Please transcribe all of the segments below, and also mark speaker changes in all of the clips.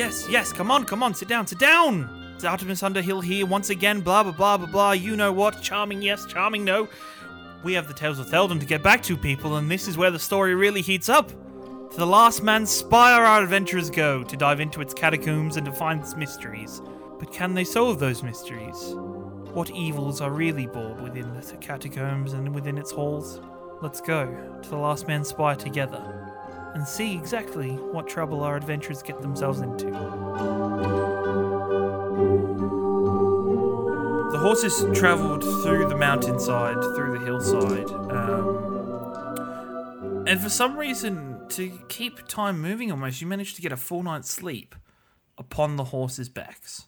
Speaker 1: Yes, yes, come on, come on, sit down, sit down! It's Artemis Underhill here once again, blah blah blah blah blah, you know what, charming yes, charming no. We have the Tales of Theldan to get back to, people, and this is where the story really heats up. To the last man's spire our adventurers go, to dive into its catacombs and to find its mysteries. But can they solve those mysteries? What evils are really bored within the catacombs and within its halls? Let's go to the last man's spire together and see exactly what trouble our adventurers get themselves into. The horses travelled through the mountainside, through the hillside, um, and for some reason, to keep time moving almost, you managed to get a full night's sleep upon the horses' backs.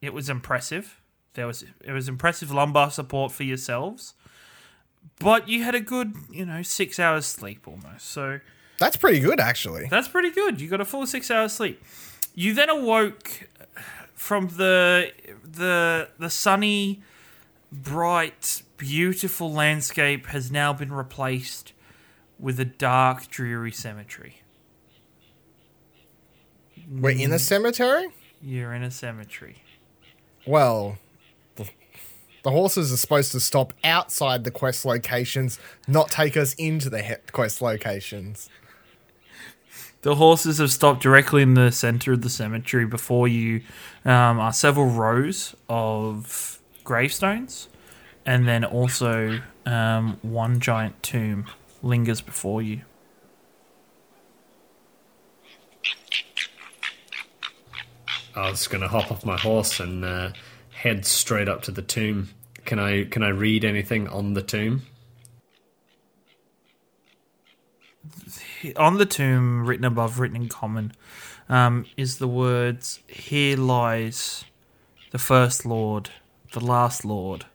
Speaker 1: It was impressive. There was it was impressive lumbar support for yourselves, but you had a good, you know, six hours sleep almost. So
Speaker 2: That's pretty good, actually.
Speaker 1: that's pretty good. You got a full six hours sleep. You then awoke from the the the sunny, bright, beautiful landscape has now been replaced with a dark, dreary cemetery.
Speaker 2: We're in a mm. cemetery?
Speaker 1: You're in a cemetery.
Speaker 2: Well, the, the horses are supposed to stop outside the quest locations, not take us into the he- quest locations.
Speaker 1: The horses have stopped directly in the center of the cemetery. Before you um, are several rows of gravestones, and then also um, one giant tomb lingers before you.
Speaker 3: I was going to hop off my horse and uh, head straight up to the tomb. Can I can I read anything on the tomb?
Speaker 1: On the tomb, written above, written in common, um, is the words Here lies the first Lord, the last Lord,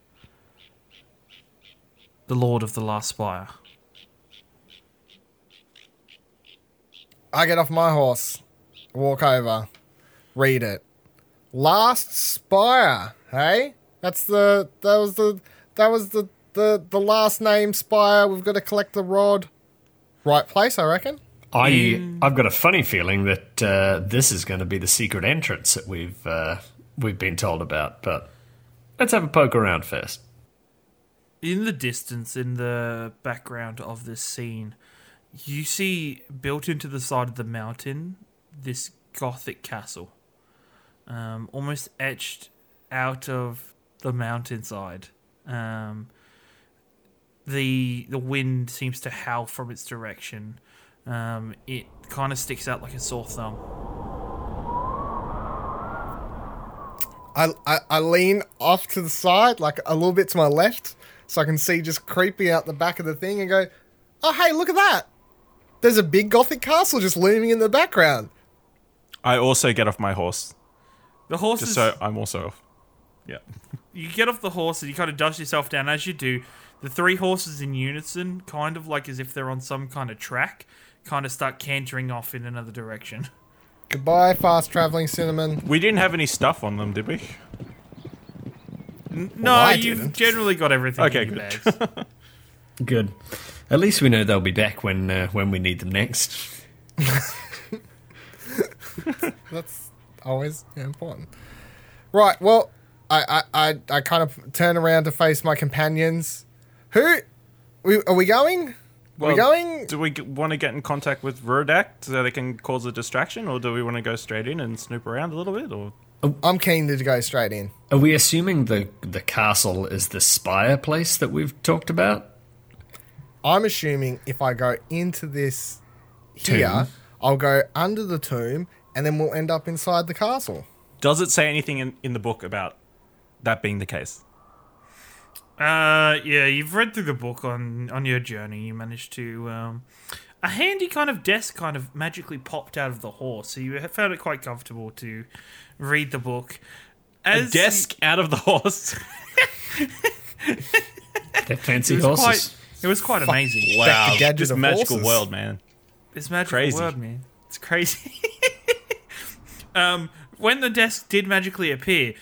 Speaker 1: the Lord of the last spire.
Speaker 2: I get off my horse, walk over, read it. Last Spire, hey? That's the that was the that was the the the last name Spire. We've got to collect the rod. Right place, I reckon.
Speaker 3: I I've got a funny feeling that uh, this is going to be the secret entrance that we've uh, we've been told about. But let's have a poke around first.
Speaker 1: in the distance, in the background of this scene, you see built into the side of the mountain this gothic castle, um, almost etched out of the mountainside. Um, the the wind seems to howl from its direction. Um, it kind of sticks out like a sore thumb.
Speaker 2: I, I I lean off to the side, like a little bit to my left, so I can see just creeping out the back of the thing and go, "Oh, hey, look at that! There's a big gothic castle just looming in the background."
Speaker 4: I also get off my horse,
Speaker 1: The horse
Speaker 4: just
Speaker 1: is
Speaker 4: so I'm also off. Yeah.
Speaker 1: you get off the horse and you kind of dust yourself down as you do. The three horses in unison, kind of like as if they're on some kind of track, kind of start cantering off in another direction.
Speaker 2: Goodbye, fast traveling cinnamon.
Speaker 4: We didn't have any stuff on them, did we?
Speaker 1: No,
Speaker 2: I
Speaker 1: you've
Speaker 2: didn't.
Speaker 1: generally got everything
Speaker 4: Okay,
Speaker 1: in your
Speaker 4: good.
Speaker 1: bags.
Speaker 3: Good. At least we know they'll be back when uh, when we need them next.
Speaker 2: That's always important. Right. Well, I I, I, I kind of turn around to face my companions. Who? We, are we going? Are we going?
Speaker 4: Do we want to get in contact with Rodak so they can cause a distraction, or do we want to go straight in and snoop around a little bit? Or oh.
Speaker 2: I'm keen to go straight in.
Speaker 3: Are we assuming the the castle is the spire place that we've talked about?
Speaker 2: I'm assuming if I go into this here,
Speaker 3: Tomb.
Speaker 2: I'll go under the tomb, and then we'll end up inside the castle.
Speaker 4: does it say anything in, in the book about that being the case?
Speaker 1: uh, yeah, you've read through the book on on your journey. You managed to um, a handy kind of desk kind of magically popped out of the horse, so you found it quite comfortable to read the book. As you-
Speaker 4: Desk out of the horse.
Speaker 3: They're fancy
Speaker 1: it
Speaker 3: horses.
Speaker 1: quite. It was quite amazing.
Speaker 4: wow,
Speaker 2: the
Speaker 4: this magical
Speaker 2: horses.
Speaker 4: world, man.
Speaker 1: This magical
Speaker 4: Crazy.
Speaker 1: word, man. It's crazy. um, when the desk did magically appear, you,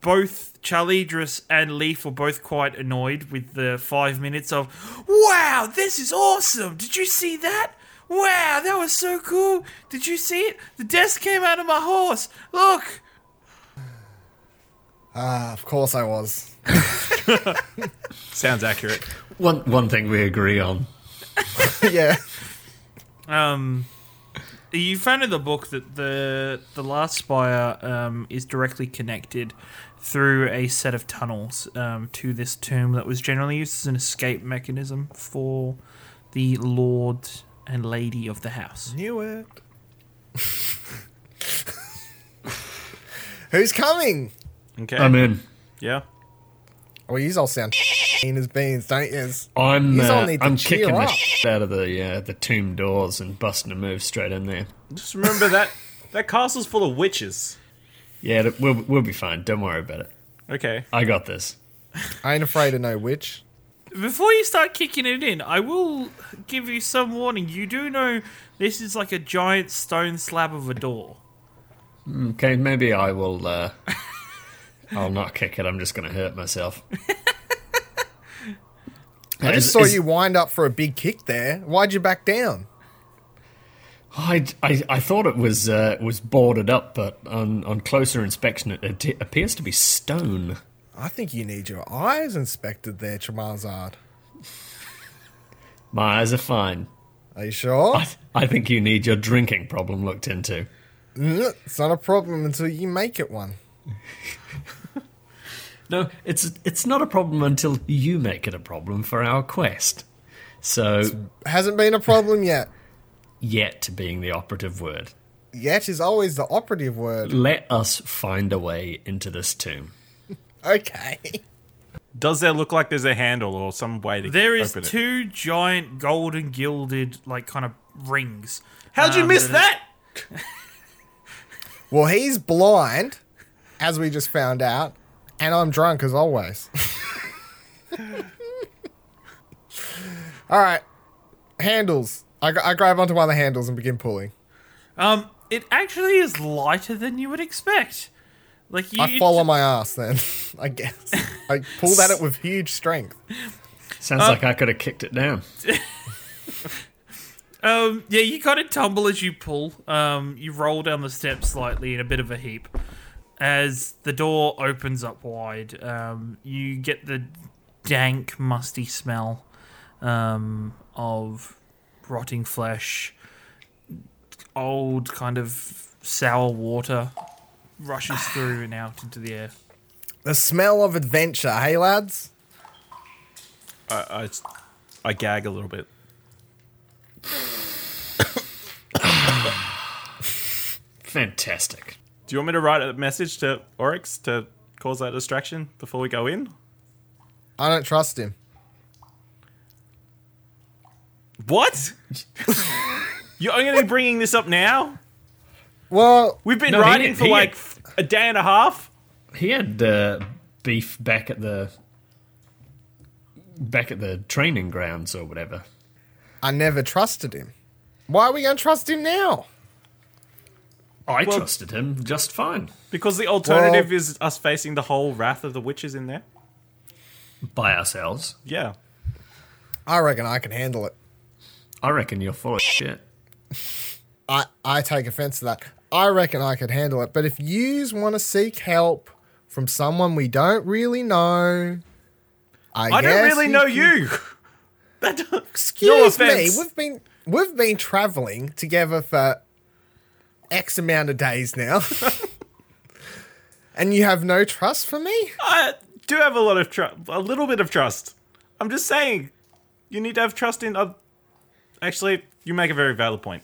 Speaker 1: both Charlidros and Lief were both quite annoyed with the five minutes of, "Wow, this is awesome! Did you see that? Wow, that was so cool. Did you see it? The desk came out of my horse. Look.
Speaker 2: Ah, of course I was.
Speaker 4: Sounds accurate.
Speaker 3: One one thing we agree on.
Speaker 2: yeah.
Speaker 1: Um, you found in the book that the the last spire um, is directly connected through a set of tunnels um, to this tomb that was generally used as an escape mechanism for the lord and lady of the house.
Speaker 2: Knew it. Who's coming?
Speaker 4: Okay.
Speaker 3: I'm in.
Speaker 4: yeah.
Speaker 2: Well, you all sound mean as beans, don't you?
Speaker 3: I'm
Speaker 2: Yous all
Speaker 3: uh,
Speaker 2: need to
Speaker 3: I'm
Speaker 2: cheer
Speaker 3: kicking the
Speaker 2: up.
Speaker 3: shit out of the uh, the tomb doors and busting a move straight in there.
Speaker 4: Just remember that that castle's full of witches.
Speaker 3: Yeah, we'll we'll be fine. Don't worry about it.
Speaker 4: Okay.
Speaker 3: I got this.
Speaker 2: I ain't afraid of no witch.
Speaker 1: Before you start kicking it in, I will give you some warning. You do know this is like a giant stone slab of a door.
Speaker 3: Okay, maybe I will. Uh, I'll not kick it. I'm just going to hurt myself.
Speaker 2: I just
Speaker 3: Is-
Speaker 2: saw
Speaker 3: is-
Speaker 2: you wind up for a big kick there. Why'd you back down?
Speaker 3: I, I, I thought it was uh, was boarded up, but on, on closer inspection, it, it appears to be stone.
Speaker 2: I think you need your eyes inspected there, Tremazard.
Speaker 3: My eyes are fine.
Speaker 2: Are you sure?
Speaker 3: I, I think you need your drinking problem looked into.
Speaker 2: Mm, It's not a problem until you make it one.
Speaker 3: No, it's it's not a problem until you make it a problem for our quest. So,
Speaker 2: Hasn't been a problem yet.
Speaker 3: yet being the operative word.
Speaker 2: Yet is always the operative word.
Speaker 3: Let us find a way into this tomb.
Speaker 2: Okay.
Speaker 4: Does there look like there's a handle or some way to
Speaker 1: There is
Speaker 4: open it?
Speaker 1: two giant golden gilded like kind of rings.
Speaker 4: How'd you
Speaker 1: um,
Speaker 4: miss
Speaker 1: that
Speaker 4: that?
Speaker 2: Well, he's blind, as we just found out, and I'm drunk as always. All right. Handles. I, I grab onto one of the handles and begin pulling.
Speaker 1: Um, it actually is lighter than you would expect. Like you,
Speaker 2: I follow my ass then, I guess. I pull at it with huge strength.
Speaker 3: Sounds like I could have kicked it down.
Speaker 1: Um, yeah, you kind of tumble as you pull. Um, you roll down the steps slightly in a bit of a heap. As the door opens up wide, um, you get the dank, musty smell um, of rotting flesh. Old, kind of sour water rushes through and out into the air.
Speaker 2: The smell of adventure, hey lads?
Speaker 4: I, I, I gag a little bit.
Speaker 3: Fantastic.
Speaker 4: Do you want me to write a message to Oryx to cause that distraction before we go in?
Speaker 2: I don't trust him.
Speaker 4: What? You're only bringing this up now?
Speaker 2: Well,
Speaker 4: We've been
Speaker 3: No, he
Speaker 4: writing
Speaker 3: did-
Speaker 4: for
Speaker 3: he
Speaker 4: like
Speaker 3: had-
Speaker 4: f- a day and a half.
Speaker 3: He had uh, beef back at the back at the training grounds or whatever.
Speaker 2: I never trusted him. Why are we going to trust him now?
Speaker 3: I
Speaker 4: Well-
Speaker 3: trusted him just fine
Speaker 4: Because the alternative
Speaker 2: Well-
Speaker 4: is us facing the whole wrath of the witches in there.
Speaker 3: by ourselves.
Speaker 4: Yeah.
Speaker 2: I reckon I can handle it.
Speaker 3: I reckon you're full of shit.
Speaker 2: I, I take offense to that. I reckon I could handle it. But if yous want to seek help from someone we don't really know, I,
Speaker 4: I don't
Speaker 2: guess
Speaker 4: really know
Speaker 2: can-
Speaker 4: you. that
Speaker 2: Excuse
Speaker 4: No
Speaker 2: me. We've been we've been traveling together for X amount of days now, and you have no trust for me.
Speaker 4: I do have a lot of trust, a little bit of trust. I'm just saying, you need to have trust in. Uh, actually, you make a very valid point.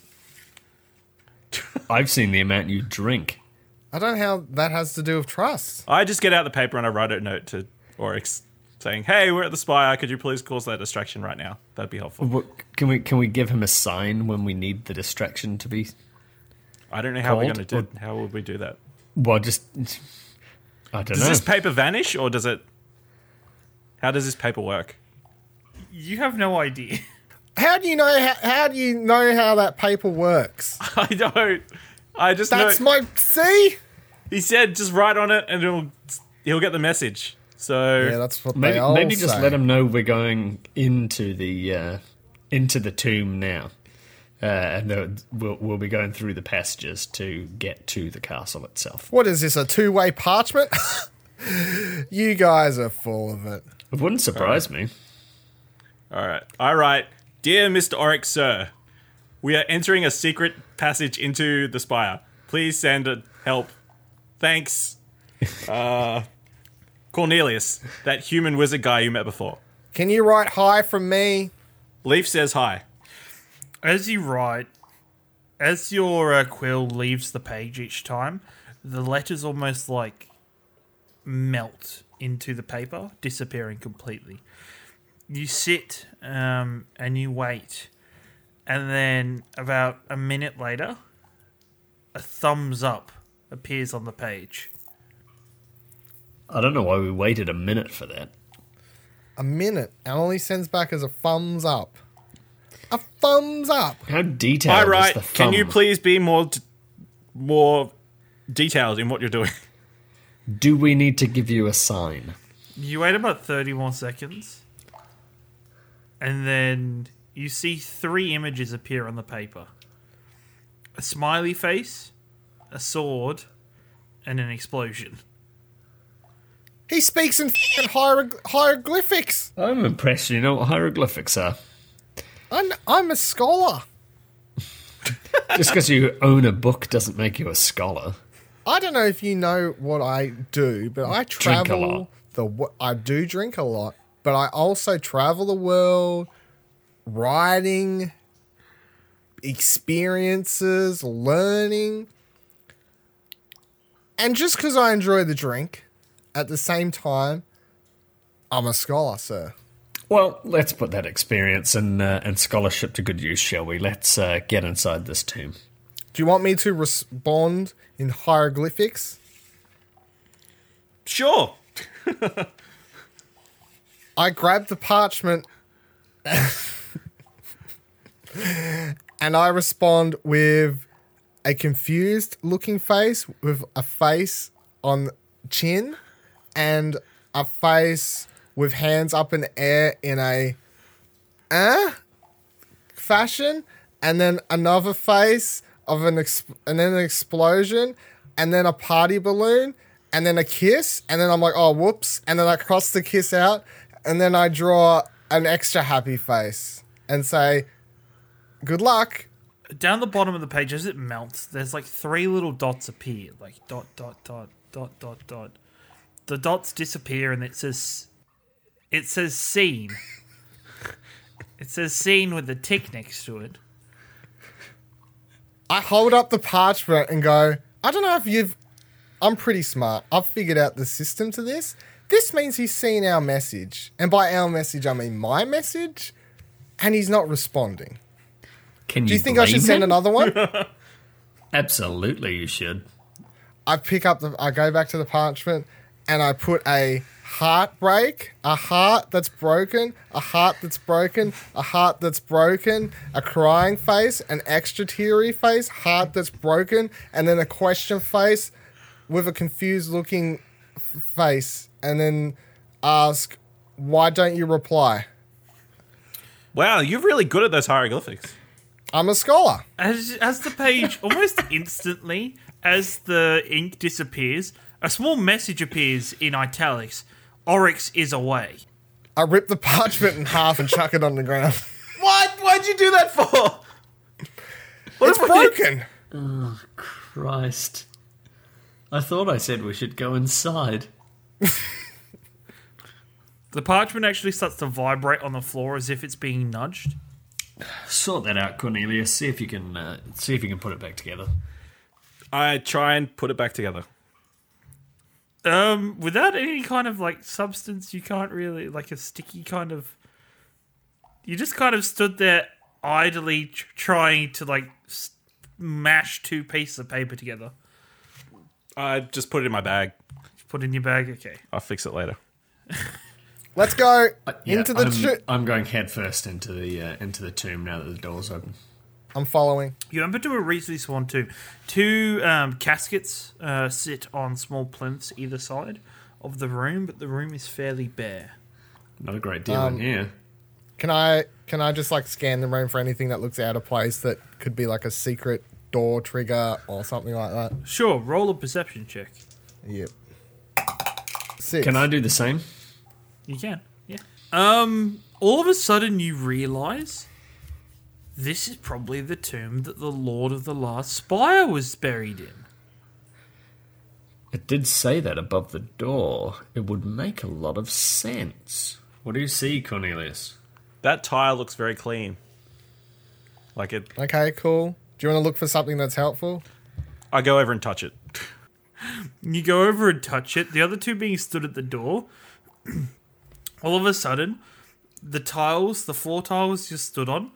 Speaker 3: I've seen the amount you drink.
Speaker 2: I don't know how that has to do with trust.
Speaker 4: I just get out the paper and I write a note to Oryx saying, "Hey, we're at the Spire. Could you please cause that distraction right now? That'd be helpful."
Speaker 3: What, can we can we give him a sign when we need the distraction to be?
Speaker 4: I don't know how we're going to do. How would we do that?
Speaker 3: Well, just I don't
Speaker 4: Does
Speaker 3: know.
Speaker 4: this paper vanish or does it? How does this paper work?
Speaker 1: You have no idea.
Speaker 2: How do you know? How, how do you know how that paper works?
Speaker 4: I don't. I just
Speaker 2: That's
Speaker 4: know.
Speaker 2: my see.
Speaker 4: he said just write on it and he'll he'll get the message. So
Speaker 2: Yeah, that's what
Speaker 3: maybe
Speaker 2: they all
Speaker 3: maybe just
Speaker 2: say.
Speaker 3: let him know we're going into the uh, into the tomb now. Uh, and the, we'll, we'll be going through the passages to get to the castle itself.
Speaker 2: What is this? A two-way parchment? you guys are full of it.
Speaker 3: It wouldn't surprise me.
Speaker 4: All right. All right. Dear Mr. Oryx, sir, we are entering a secret passage into the spire. Please send a help. Thanks. Uh, Cornelius, that human wizard guy you met before.
Speaker 2: Can you write hi from me?
Speaker 4: Lief says hi.
Speaker 1: As you write, as your uh, quill leaves the page each time, the letters almost like melt into the paper, disappearing completely. You sit um, and you wait, and then about a minute later, a thumbs up appears on the page.
Speaker 3: I don't know why we waited a minute for that.
Speaker 2: A minute. And all he sends back is a thumbs up. A thumbs up.
Speaker 3: How detailed
Speaker 4: All right,
Speaker 3: is
Speaker 4: right.
Speaker 3: the
Speaker 4: Can you please be more d- more detailed in what you're doing?
Speaker 3: Do we need to give you a sign?
Speaker 1: You wait about 30 more seconds, and then you see three images appear on the paper a smiley face, a sword, and an explosion.
Speaker 2: He speaks in fucking hierog- hieroglyphics.
Speaker 3: I'm impressed you know what hieroglyphics are.
Speaker 2: I'm, I'm a scholar.
Speaker 3: Just because you own a book doesn't make you a scholar.
Speaker 2: I don't know if you know what I do, but I travel
Speaker 3: lot.
Speaker 2: the. I do drink a lot, but I also travel the world, writing, experiences, learning, and just because I enjoy the drink, at the same time, I'm a scholar, sir.
Speaker 3: Well, let's put that experience and uh, and scholarship to good use, shall we? Let's uh, get inside this tomb.
Speaker 2: Do you want me to respond in hieroglyphics?
Speaker 4: Sure.
Speaker 2: I grab the parchment and I respond with a confused looking face with a face on chin and a face with hands up in air in a uh fashion and then another face of an ex- and then an explosion and then a party balloon and then a kiss and then I'm like oh whoops and then I cross the kiss out and then I draw an extra happy face and say good luck
Speaker 1: Down the bottom of the page, as it melts, there's like three little dots appear, like dot, dot, dot, dot, dot, dot. The dots disappear, and it says, it says scene. It says scene with a tick next to it.
Speaker 2: I hold up the parchment and go, I don't know if you've. I'm pretty smart. I've figured out the system to this. This means he's seen our message. And by our message, I mean my message. And he's not responding.
Speaker 3: Can you
Speaker 2: Do you think I should send another one?
Speaker 3: Absolutely, you should.
Speaker 2: I pick up the. I go back to the parchment and I put a heartbreak, a heart that's broken, a heart that's broken, a heart that's broken, a crying face, an extra teary face, heart that's broken, and then a question face with a confused looking f- face, and then ask, "Why don't you reply?"
Speaker 4: Wow, you're really good at those hieroglyphics.
Speaker 2: I'm a scholar.
Speaker 1: As as the page almost instantly, as the ink disappears, a small message appears in italics. Oryx is away.
Speaker 2: I rip the parchment in half and chuck it on the ground.
Speaker 4: What? Why'd you do that for? What
Speaker 2: It's
Speaker 4: if we-
Speaker 2: broken.
Speaker 3: Christ. I thought I said we should go inside.
Speaker 1: The parchment actually starts to vibrate on the floor as if it's being nudged.
Speaker 3: Sort that out, Cornelius. See if you can uh, see if you can put it back together.
Speaker 4: I try and put it back together.
Speaker 1: Um, without any kind of like substance, you can't really like a sticky kind of. You just kind of stood there idly tr- trying to like s- mash two pieces of paper together.
Speaker 4: I just put it in my bag.
Speaker 1: Put it in your bag. Okay.
Speaker 4: I'll fix it later.
Speaker 2: Let's go
Speaker 3: Yeah,
Speaker 2: into the.
Speaker 3: I'm,
Speaker 2: tu-
Speaker 3: I'm going headfirst into the uh, into the tomb now that the door's open.
Speaker 2: I'm following.
Speaker 1: You enter to do a recently spawned too. Two um, caskets uh, sit on small plinths either side of the room, but the room is fairly bare.
Speaker 3: Not a great deal
Speaker 2: Um,
Speaker 3: in here.
Speaker 2: Can I can I just like scan the room for anything that looks out of place that could be like a secret door trigger or something like that?
Speaker 1: Sure, roll a perception check.
Speaker 2: Yep. Six.
Speaker 3: Can I do the same?
Speaker 1: You can, yeah. Um, all of a sudden you realize this is probably the tomb that the Lord of the Last Spire was buried in.
Speaker 3: It did say that above the door. It would make a lot of sense. What do you see, Cornelius?
Speaker 4: That tile looks very clean. Like it.
Speaker 2: Okay, cool. Do you want to look for something that's helpful?
Speaker 4: I go over and touch it.
Speaker 1: You go over and touch it. The other two being stood at the door. All of a sudden, the tiles, the floor tiles you stood on,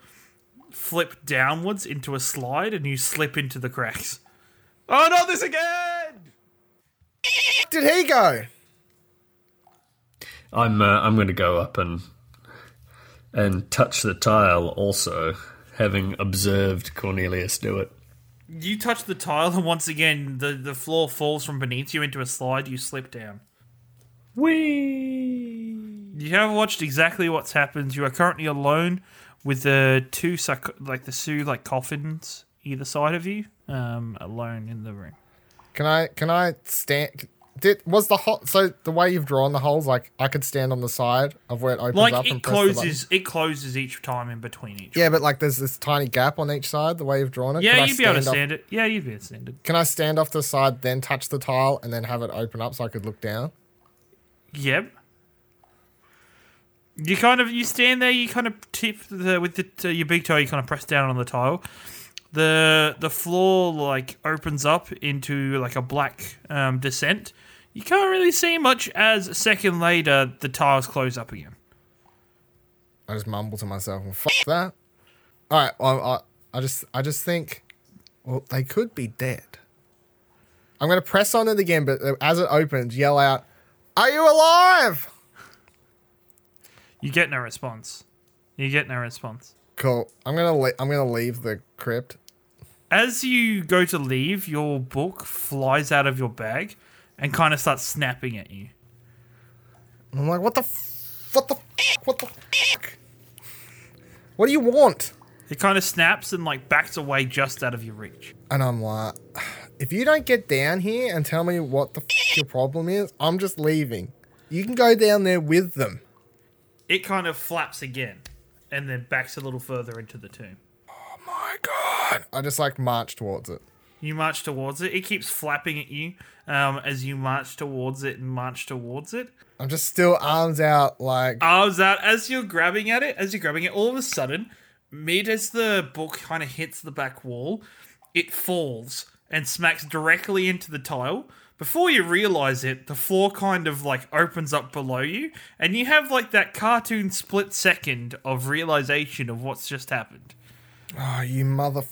Speaker 1: flip downwards into a slide, and you slip into the cracks.
Speaker 4: Oh, not this again!
Speaker 2: Did he go?
Speaker 3: I'm uh, I'm going to go up and and touch the tile also, having observed Cornelius do it.
Speaker 1: You touch the tile, and once again, the, the floor falls from beneath you into a slide. You slip down.
Speaker 3: Whee!
Speaker 1: You have watched exactly what's happened. You are currently alone with the two sarc- like the two like coffins either side of you, um, alone in the room.
Speaker 2: Can I? Can I stand? Did was the hole? So the way you've drawn the holes, like I could stand on the side of where it opens
Speaker 1: Like
Speaker 2: up
Speaker 1: it
Speaker 2: and press the
Speaker 1: closes, it closes each time in between each.
Speaker 2: Yeah, but like there's this tiny gap on each side. The way you've drawn it.
Speaker 1: yeah,
Speaker 2: Can I
Speaker 1: you'd be able to
Speaker 2: off-
Speaker 1: stand it. Yeah, you'd be able to stand it.
Speaker 2: Can I stand off the side, then touch the tile, and then have it open up so I could look down?
Speaker 1: Yep. You kind of you stand there. You kind of tip the with the, uh, your big toe. You kind of press down on the tile. The the floor like opens up into like a black um, descent. You can't really see much as a second later the tiles close up again.
Speaker 2: I just mumble to myself, well, "Fuck that." All right, well, I, I just, I just think, well, they could be dead. I'm gonna press on it again, but as it opens, yell out, "Are you alive?"
Speaker 1: You get no response. You get no response.
Speaker 2: Cool. I'm gonna, le- I'm gonna leave the crypt.
Speaker 1: As you go to leave, your book flies out of your bag and kind of starts snapping at you.
Speaker 2: I'm like, "What the, f- what the, f- what the, fuck? What do you want?"
Speaker 1: It kind of snaps and like backs away just out of your reach.
Speaker 2: And I'm like, if you don't get down here and tell me what the f- your problem is, I'm just leaving. You can go down there with them.
Speaker 1: It kind of flaps again and then backs a little further into the tomb.
Speaker 2: Oh my God. I just like march towards it.
Speaker 1: You march towards it. It keeps flapping at you um, as you march towards it and march towards it.
Speaker 2: I'm just still arms out, like,
Speaker 1: Arms out as you're grabbing at it. As you're grabbing it, all of a sudden, mid as the book kind of hits the back wall, it falls and smacks directly into the tile. Before you realize it, the floor kind of like opens up below you, and you have like that cartoon split second of realization of what's just happened.
Speaker 2: oh, you mother.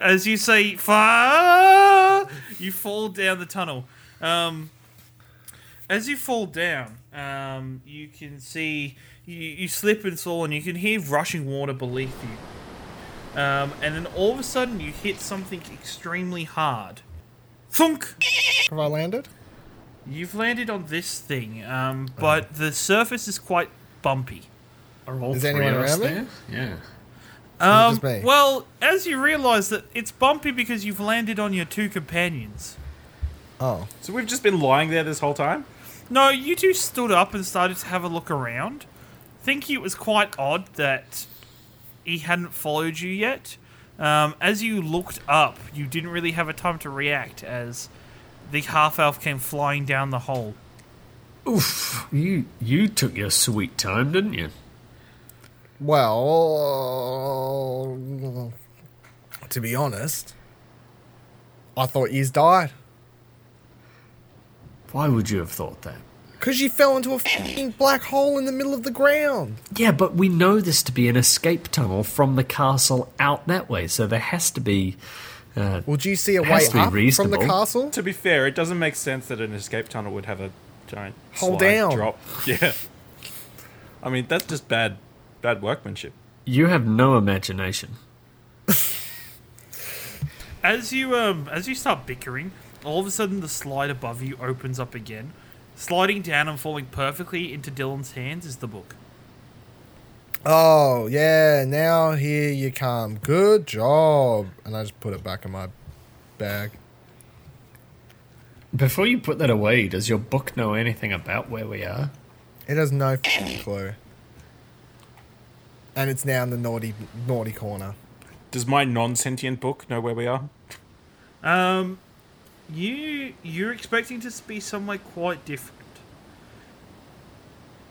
Speaker 1: As you say, far, you fall down the tunnel. Um, as you fall down, um, you can see you, you slip and fall, and you can hear rushing water beneath you. Um, and then all of a sudden, you hit something extremely hard. Thunk!
Speaker 2: Have I landed?
Speaker 1: You've landed on this thing, um, but the surface is quite bumpy.
Speaker 3: Are all
Speaker 2: Is
Speaker 3: three
Speaker 2: anyone around
Speaker 3: there? Yeah.
Speaker 1: Um, well, as you realise that it's bumpy because you've landed on your two companions.
Speaker 2: Oh.
Speaker 4: So we've just been lying there this whole time?
Speaker 1: No, you two stood up and started to have a look around. Thinking it was quite odd that he hadn't followed you yet. Um, as you looked up, you didn't really have a time to react as the half elf came flying down the hole.
Speaker 3: Oof. You you took your sweet time, didn't you?
Speaker 2: Well, to be honest, I thought he's died.
Speaker 3: Why would you have thought that?
Speaker 2: Because you fell into a fucking black hole in the middle of the ground.
Speaker 3: Yeah, but we know this to be an escape tunnel from the castle out that way, so there has to be. Uh,
Speaker 2: Well, do you see a
Speaker 3: Has
Speaker 2: way
Speaker 3: to be
Speaker 2: up from the castle?
Speaker 4: To be fair, it doesn't make sense that an escape tunnel would have a giant
Speaker 2: Hold
Speaker 4: slide
Speaker 2: down.
Speaker 4: drop. Yeah. I mean, that's just bad bad workmanship.
Speaker 3: you have no imagination.
Speaker 1: As you um as you start bickering, all of a sudden the slide above you opens up again. Sliding down and falling perfectly into Dylan's hands is the book.
Speaker 2: Oh, yeah, now here you come. Good job. And I just put it back in my bag.
Speaker 3: Before you put that away, does your book know anything about where we are?
Speaker 2: It has no f***ing clue. And it's now in the naughty naughty corner.
Speaker 4: Does my non-sentient book know where we are?
Speaker 1: Um, you you're expecting to be somewhere quite different.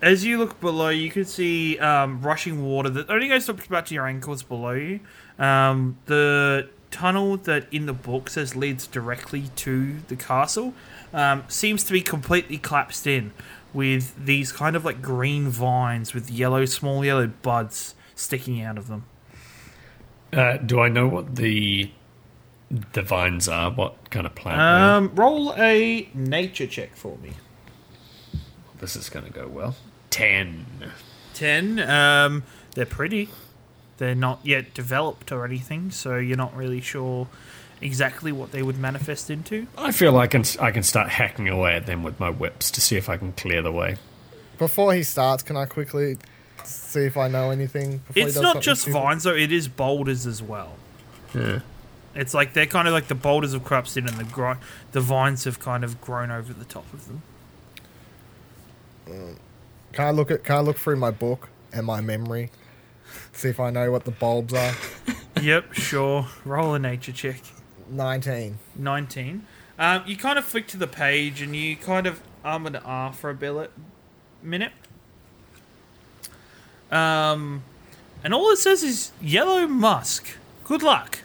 Speaker 1: As you look below, you can see um, rushing water that only goes up about to your ankles below you. Um, the tunnel that in the book says leads directly to the castle um, seems to be completely collapsed in with these kind of like green vines with yellow, small yellow buds sticking out of them.
Speaker 3: Uh, do I know what the the vines are? What kind of plant?
Speaker 1: Um, roll a nature check for me.
Speaker 3: This is going to go well. Ten.
Speaker 1: 10 um they're pretty they're not yet developed or anything so you're not really sure exactly what they would manifest into
Speaker 3: I feel like I can, I can start hacking away at them with my whips to see if I can clear the way.
Speaker 2: Before he starts, can I quickly see if I know anything? Before he
Speaker 1: it's
Speaker 2: does
Speaker 1: not just
Speaker 2: stupid?
Speaker 1: vines though it is boulders as well
Speaker 3: Yeah.
Speaker 1: It's like they're kind of like the boulders have in and the gro- the vines have kind of grown over the top of them
Speaker 2: Can I look at? Can I look through my book and my memory? See if I know what the bulbs are.
Speaker 1: yep sure roll a nature check
Speaker 2: Nineteen.
Speaker 1: 19 um, you kind of flick to the page and you kind of um and ah for a billet, minute um and all it says is yellow musk good luck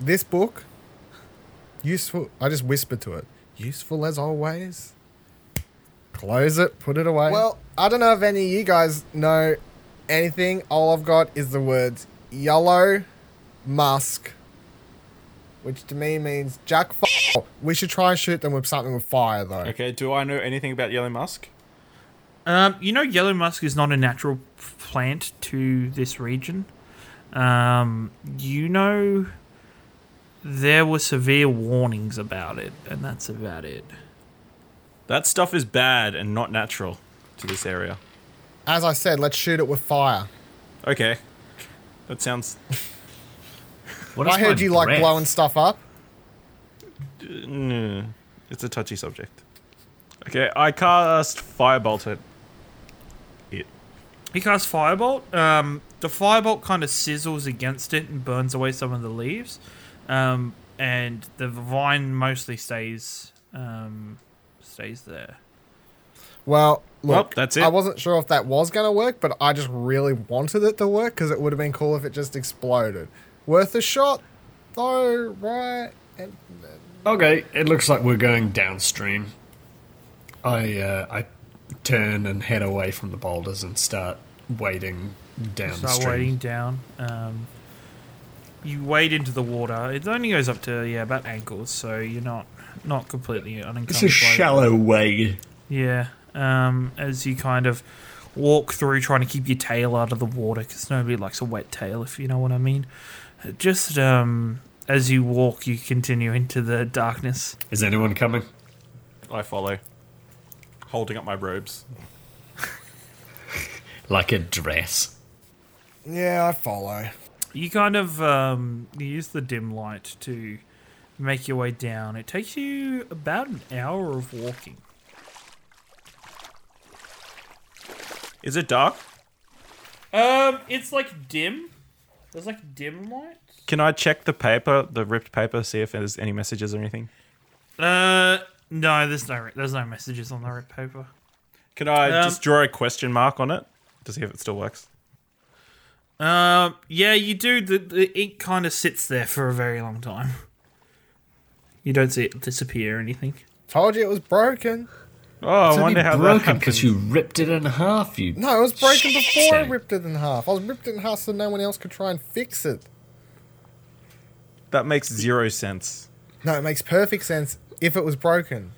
Speaker 2: This book, useful. I just whispered to it. Useful as always. Close it. Put it away. Well, I don't know if any of you guys know anything. All I've got is the words yellow, musk, which to me means Jack. F- we should try and shoot them with something with fire, though.
Speaker 4: Okay, do I know anything about yellow musk?
Speaker 1: um you know yellow musk is not a natural plant to this region um you know there were severe warnings about it and that's about it
Speaker 4: That stuff is bad and not natural to this area.
Speaker 2: As I said, let's shoot it with fire.
Speaker 4: Okay. That sounds
Speaker 3: What
Speaker 2: I
Speaker 3: is
Speaker 2: heard
Speaker 3: my
Speaker 2: you like
Speaker 3: breath?
Speaker 2: blowing stuff up.
Speaker 4: Mm, it's a touchy subject. Okay, I cast firebolt at it.
Speaker 1: He casts Firebolt. Um, the Firebolt kind of sizzles against it and burns away some of the leaves. Um, and the vine mostly stays um, stays there.
Speaker 2: Well, look,
Speaker 4: Well, that's it.
Speaker 2: I wasn't sure if that was going to work, but I just really wanted it to work because it would have been cool if it just exploded. Worth a shot, though, right? And
Speaker 3: Okay, it looks like we're going downstream. I uh, I turn and head away from the boulders and start wading downstream.
Speaker 1: Start wading down. Um, you wade into the water. It only goes up to yeah about ankles, so you're not not completely unencumbered.
Speaker 3: It's a
Speaker 1: by it.
Speaker 3: shallow wade.
Speaker 1: Yeah. Um, as you kind of walk through, trying to keep your tail out of the water, because nobody likes a wet tail, if you know what I mean. Just um, as you walk, you continue into the darkness.
Speaker 3: Is anyone coming?
Speaker 4: I follow. Holding up my robes.
Speaker 3: Like a dress.
Speaker 2: yeah, I follow.
Speaker 1: You kind of um, you use the dim light to make your way down. It takes you about an hour of walking.
Speaker 4: Is it dark?
Speaker 1: Um, it's like dim. There's like dim light.
Speaker 4: Can I check the paper, the ripped paper, see if there's any messages or anything?
Speaker 1: Uh, no, there's no there's no messages on the ripped paper.
Speaker 4: Can I
Speaker 1: Um,
Speaker 4: just draw a question mark on it to see if it still works?
Speaker 1: Um, yeah, you do. The, the ink kind of sits there for a very long time. You don't see it disappear or anything.
Speaker 2: Told you it was broken.
Speaker 4: Oh, I
Speaker 3: It's
Speaker 4: wonder
Speaker 3: only
Speaker 4: how that
Speaker 3: broken
Speaker 4: happens.
Speaker 3: because you ripped it in half. You
Speaker 2: No, it was broken before I
Speaker 3: Shame.
Speaker 2: ripped it in half. I was ripped it in half so no one else could try and fix it.
Speaker 4: That makes zero sense.
Speaker 2: No, it makes perfect sense if it was broken.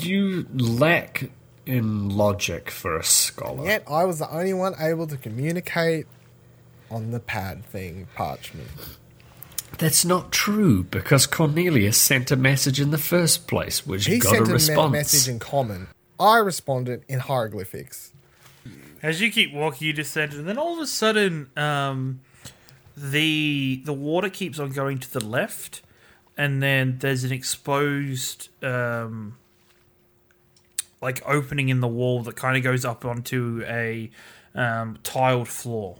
Speaker 3: you lack in logic for a scholar.
Speaker 2: Yet I was the only one able to communicate on the pad thing, parchment.
Speaker 3: That's not true because Cornelius sent a message in the first place, which
Speaker 2: He
Speaker 3: got
Speaker 2: sent
Speaker 3: a
Speaker 2: a me-
Speaker 3: response.
Speaker 2: message in common. I responded in hieroglyphics.
Speaker 1: As you keep walking, you descend, and then all of a sudden, um, the the water keeps on going to the left, and then there's an exposed um, like opening in the wall that kind of goes up onto a um, tiled floor.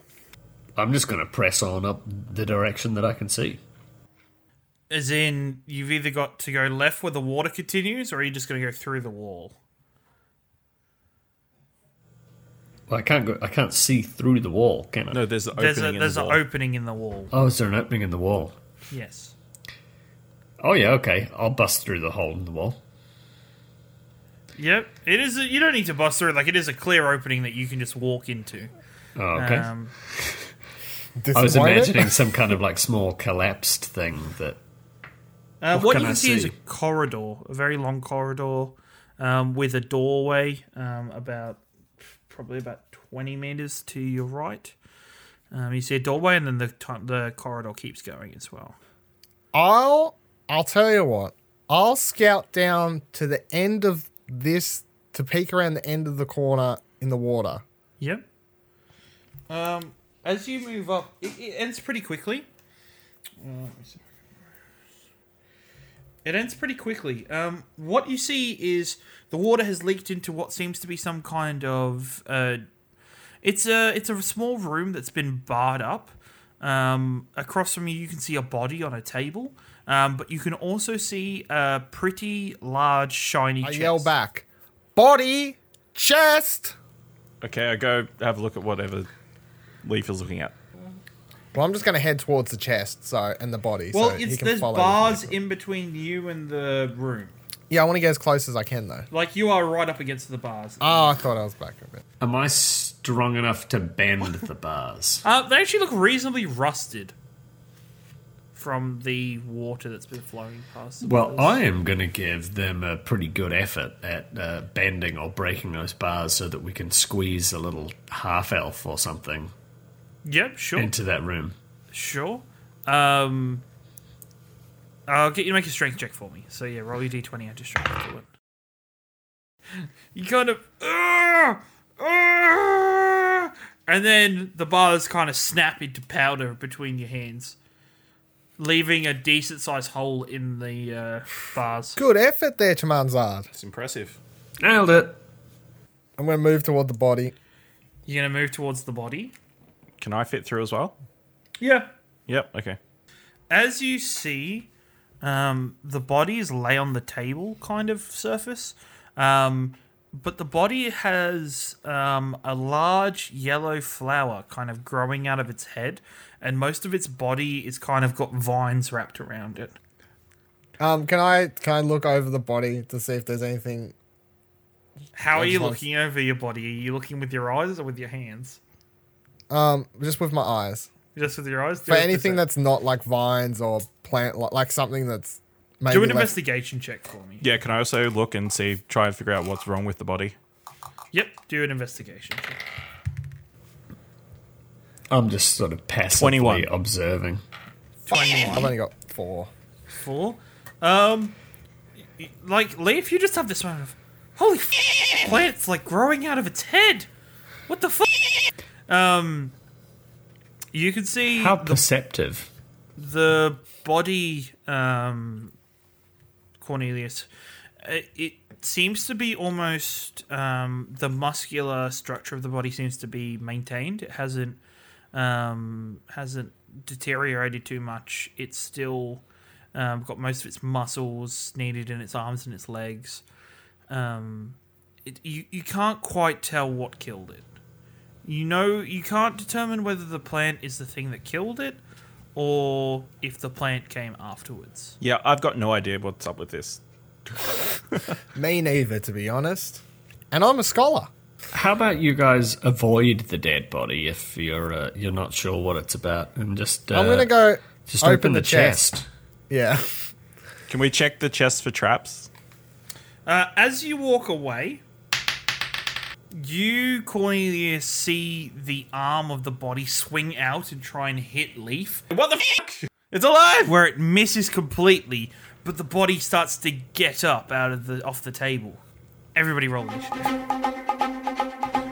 Speaker 3: I'm just going to press on up the direction that I can see.
Speaker 1: As in, you've either got to go left where the water continues, or are you just going to go through the wall?
Speaker 3: Well, I can't go. I can't see through the wall, can I?
Speaker 4: No, there's an
Speaker 1: There's
Speaker 4: opening
Speaker 1: a
Speaker 4: in
Speaker 1: there's
Speaker 4: the
Speaker 1: an
Speaker 4: wall.
Speaker 1: opening in the wall.
Speaker 3: Oh, is there an opening in the wall?
Speaker 1: Yes.
Speaker 3: Oh yeah, okay. I'll bust through the hole in the wall.
Speaker 1: Yep. It is. A, you don't need to bust through. it. Like it is a clear opening that you can just walk into.
Speaker 3: Oh, okay.
Speaker 1: Um,
Speaker 3: I was imagining some kind of like small collapsed thing that.
Speaker 1: Uh,
Speaker 3: What
Speaker 1: what
Speaker 3: can
Speaker 1: you
Speaker 3: I
Speaker 1: can see is a corridor, a very long corridor, um, with a doorway um, about probably about twenty meters to your right. Um, you see a doorway, and then the t- the corridor keeps going as well.
Speaker 2: I'll I'll tell you what. I'll scout down to the end of this to peek around the end of the corner in the water.
Speaker 1: Yep. Um, as you move up, it, it ends pretty quickly. Uh, let me see. It ends pretty quickly. Um, what you see is the water has leaked into what seems to be some kind of. Uh, it's a it's a small room that's been barred up. Um, across from you, you can see a body on a table, um, but you can also see a pretty large shiny.
Speaker 2: I
Speaker 1: chest.
Speaker 2: yell back, body, chest.
Speaker 4: Okay, I go have a look at whatever Lief is looking at.
Speaker 2: Well, I'm just going to head towards the chest, so and the body.
Speaker 1: Well,
Speaker 2: so he
Speaker 1: it's
Speaker 2: can
Speaker 1: there's
Speaker 2: follow
Speaker 1: bars
Speaker 2: with me.
Speaker 1: in between you and the room.
Speaker 2: Yeah, I want to get as close as I can though.
Speaker 1: Like you are right up against the bars.
Speaker 2: Oh, I thought I was back a bit.
Speaker 3: Am I strong enough to bend the bars?
Speaker 1: Uh, they actually look reasonably rusted from the water that's been flowing past. the
Speaker 3: Well,
Speaker 1: bars.
Speaker 3: I am going to give them a pretty good effort at uh, bending or breaking those bars so that we can squeeze a little half elf or something
Speaker 1: Yep, sure,
Speaker 3: into that room.
Speaker 1: sure. Um, I'll get you to make a strength check for me. So yeah, roll your d20 and just try to do it. You kind of, "Ah! Ah!" and then the bars kind of snap into powder between your hands, leaving a decent sized hole in the uh, bars.
Speaker 2: Good effort there, Chamanzard.
Speaker 4: It's impressive.
Speaker 3: Nailed it.
Speaker 2: I'm going to move toward the body.
Speaker 1: You're gonna move towards the body.
Speaker 4: Can I fit through as well?
Speaker 1: Yeah.
Speaker 4: Yep. Okay.
Speaker 1: As you see, um, the bodies lay on the table kind of surface, um, but the body has um, a large yellow flower kind of growing out of its head, and most of its body is kind of got vines wrapped around it.
Speaker 2: Um, can I can I look over the body to see if there's anything?
Speaker 1: How are you looking over your body? Are you looking with your eyes or with your hands?
Speaker 2: Um, just with my eyes.
Speaker 1: Just with your eyes. Do
Speaker 2: For
Speaker 1: a-
Speaker 2: anything that's not like vines or plant, like, like something that's maybe
Speaker 1: do an
Speaker 2: left-
Speaker 1: investigation check for me.
Speaker 4: Yeah. Can I also look and see, try and figure out what's wrong with the body?
Speaker 1: Yep, do an investigation check.
Speaker 3: I'm just sort of passively
Speaker 4: 21.
Speaker 3: observing.
Speaker 2: I've only got four.
Speaker 1: Four. Um, y- like Lief, you just have this moment of holy f- plants like growing out of its head. What the fuck? Um, you can see
Speaker 3: How
Speaker 1: the,
Speaker 3: perceptive.
Speaker 1: the body, um, Cornelius. It, it seems to be almost um, the muscular structure of the body seems to be maintained. It hasn't um, hasn't deteriorated too much. It's still um, got most of its muscles needed in its arms and its legs. Um, it, you you can't quite tell what killed it. You know you can't determine whether the plant is the thing that killed it, or if the plant came afterwards.
Speaker 4: Yeah, I've got no idea what's up with this.
Speaker 2: Me neither, to be honest. And I'm a scholar.
Speaker 3: How about you guys avoid the dead body if you're uh, you're not sure what it's about, and just uh,
Speaker 2: I'm gonna go
Speaker 3: just
Speaker 2: open, the, chest.
Speaker 3: chest.
Speaker 2: Yeah.
Speaker 4: Can we check the chest for traps?
Speaker 1: Uh, as you walk away, you Cornelius see the arm of the body swing out and try and hit Lief.
Speaker 4: What the fuck? It's alive!
Speaker 1: where it misses completely, but the body starts to get up out of the off the table. Everybody roll initiative.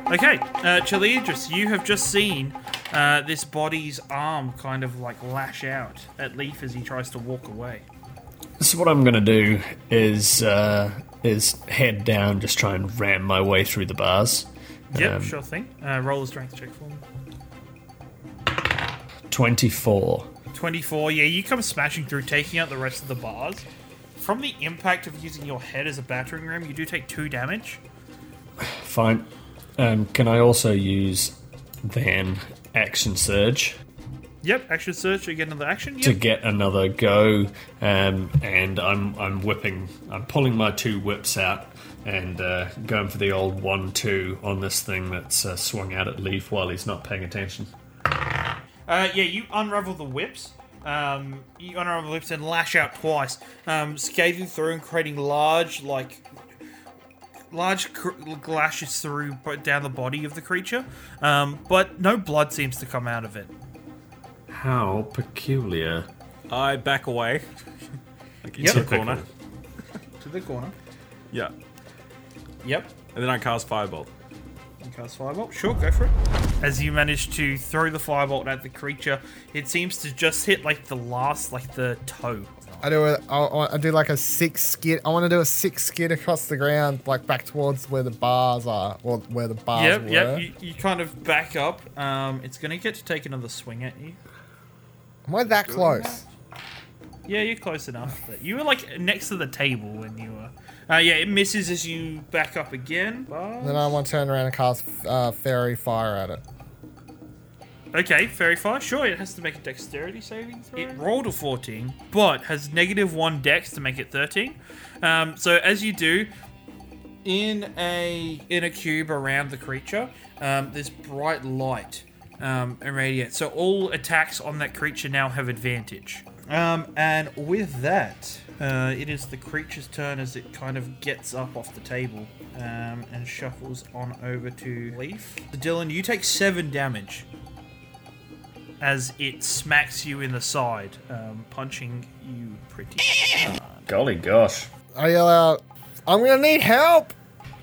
Speaker 1: Okay, uh, Charlidros, you have just seen uh, this body's arm kind of like lash out at Lief as he tries to walk away.
Speaker 3: So what I'm gonna do is uh, is head down, just try and ram my way through the bars.
Speaker 1: Yep,
Speaker 3: Um,
Speaker 1: sure thing. Uh, roll a strength check for me.
Speaker 3: Twenty-four.
Speaker 1: 24, yeah, you come smashing through, taking out the rest of the bars. From the impact of using your head as a battering ram, you do take two damage.
Speaker 3: Fine. Um, can I also use then action surge
Speaker 1: Yep, action surge, to get another action. Yep.
Speaker 3: to get another go? Um, and I'm I'm whipping. I'm pulling my two whips out and uh, going for the old one-two on this thing that's uh, swung out at Lief while he's not paying attention.
Speaker 1: Uh, yeah, you unravel the whips. Um, you unravel the whips and lash out twice, um, scathing through and creating large, like, large cr- lashes through down the body of the creature. Um, but no blood seems to come out of it.
Speaker 3: How peculiar.
Speaker 4: I back away. like
Speaker 1: Yep.
Speaker 4: into the corner.
Speaker 1: To the corner.
Speaker 4: Yeah.
Speaker 1: Yep.
Speaker 4: And then I cast Firebolt.
Speaker 1: You cast firebolt. Sure, go for it. As you manage to throw the firebolt at the creature, it seems to just hit like the last, like the toe.
Speaker 2: I do a, I, I do like a six skid. I want to do a six skid across the ground, like back towards where the bars are, or where the bars
Speaker 1: Yep,
Speaker 2: were.
Speaker 1: yep. You, you kind of back up. Um, it's gonna get to take another swing at you.
Speaker 2: Am I that close?
Speaker 1: Yeah, you're close enough. But you were like next to the table when you were. Uh, yeah, it misses as you back up again. but-
Speaker 2: Then I want to turn around and cast uh, faerie fire at it.
Speaker 1: Okay, faerie fire. Sure, it has to make a dexterity saving throw. It rolled a 14, but has negative one dex to make it 13. Um, so as you do, in a in a cube around the creature, um, this bright light um, irradiates. So all attacks on that creature now have advantage. Um, and with that, uh, it is the creature's turn as it kind of gets up off the table um, and shuffles on over to Lief. Dylan, you take seven damage as it smacks you in the side, um, punching you pretty hard.
Speaker 3: Golly gosh.
Speaker 2: I yell out, "I'm gonna need help!"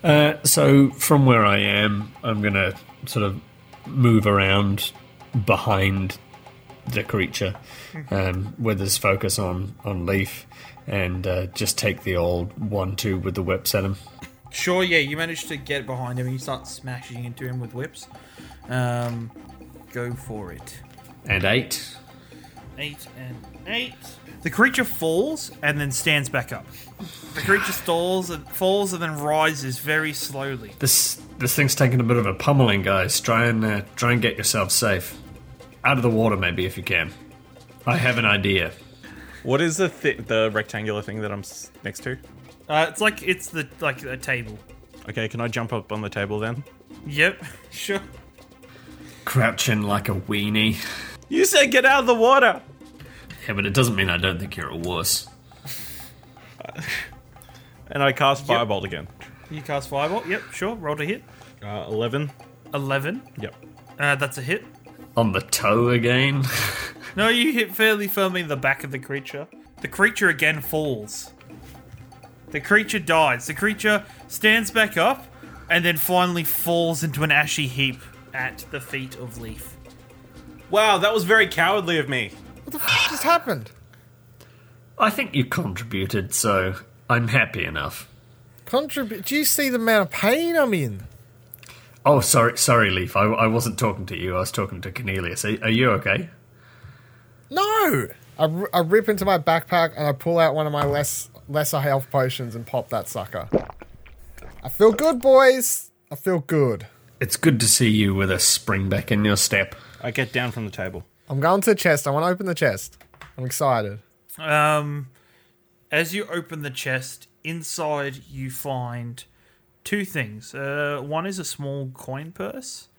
Speaker 3: Uh, so from where I am, I'm gonna sort of move around behind the creature, um, with his focus on on Lief, and uh, just take the old one-two with the whips at him.
Speaker 1: Sure, yeah, you manage to get behind him and you start smashing into him with whips. Um, go for it.
Speaker 3: And eight.
Speaker 1: Eight and eight. The creature falls and then stands back up. The creature stalls and falls and then rises very slowly.
Speaker 3: This this thing's taking a bit of a pummeling, guys. Try and uh, try and get yourself safe, out of the water, maybe if you can. I have an idea.
Speaker 4: What is the thi- the rectangular thing that I'm s- next to?
Speaker 1: Uh, it's like it's the like a table.
Speaker 4: Okay, can I jump up on the table then?
Speaker 1: Yep, sure.
Speaker 3: Crouching like a weenie.
Speaker 4: You said get out of the water.
Speaker 3: Yeah, but it doesn't mean I don't think you're a wuss.
Speaker 4: And I cast Firebolt again.
Speaker 1: You cast Firebolt. Yep, sure. Roll to hit.
Speaker 4: Uh, Eleven.
Speaker 1: Eleven.
Speaker 4: Yep.
Speaker 1: Uh, that's a hit.
Speaker 3: On the toe again.
Speaker 1: No, you hit fairly firmly in the back of the creature. The creature again falls. The creature dies. The creature stands back up and then finally falls into an ashy heap at the feet of Lief.
Speaker 4: Wow, that was very cowardly of me.
Speaker 2: What the fuck just happened?
Speaker 3: I think you contributed, so I'm happy enough.
Speaker 2: Contribute. Do you see the amount of pain I'm in?
Speaker 3: Oh, sorry, sorry, Lief. I, I wasn't talking to you. I was talking to Cornelius. Are, are you okay?
Speaker 2: No. I, I rip into my backpack and I pull out one of my less lesser health potions and pop that sucker. I feel good, boys. I feel good.
Speaker 3: It's good to see you with a spring back in your step.
Speaker 4: I get down from the table.
Speaker 2: I'm going to the chest. I want to open the chest. I'm excited.
Speaker 1: Um, as you open the chest, inside you find two things. Uh, one is a small coin purse,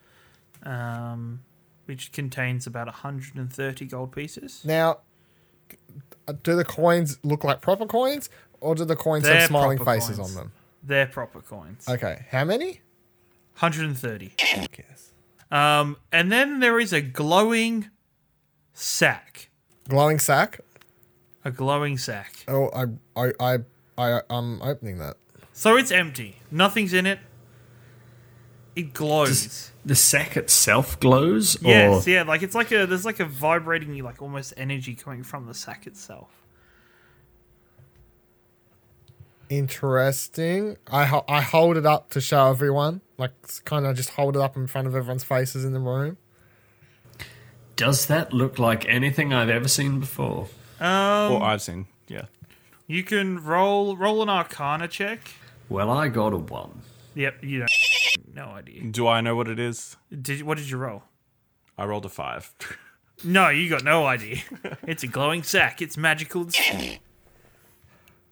Speaker 1: um, which contains about 130 gold pieces.
Speaker 2: Now, do the coins look like proper coins, or do the coins
Speaker 1: They're
Speaker 2: have smiling
Speaker 1: proper
Speaker 2: faces
Speaker 1: coins.
Speaker 2: on them?
Speaker 1: They're proper coins.
Speaker 2: Okay, how many?
Speaker 1: 130.
Speaker 2: Yes.
Speaker 1: Um, and then there is a glowing sack.
Speaker 2: Glowing sack.
Speaker 1: A glowing sack.
Speaker 2: Oh, I, I, I, I, I'm opening that.
Speaker 1: So it's empty. Nothing's in it. It glows.
Speaker 3: The sack itself glows, or
Speaker 1: Yes, yeah, like it's like a there's like a vibrating like almost energy coming from the sack itself.
Speaker 2: Interesting. I ho- I hold it up to show everyone, like kind of just hold it up in front of everyone's faces in the room.
Speaker 3: Does that look like anything I've ever seen before?
Speaker 1: Um,
Speaker 4: Or I've seen. Yeah.
Speaker 1: you can roll roll an Arcana check.
Speaker 3: Well, I got a one.
Speaker 1: Yep, you don't. No idea.
Speaker 4: Do I know what it is?
Speaker 1: Did what did you roll?
Speaker 4: I rolled a five.
Speaker 1: No, you got no idea. it's a glowing sack. It's magical.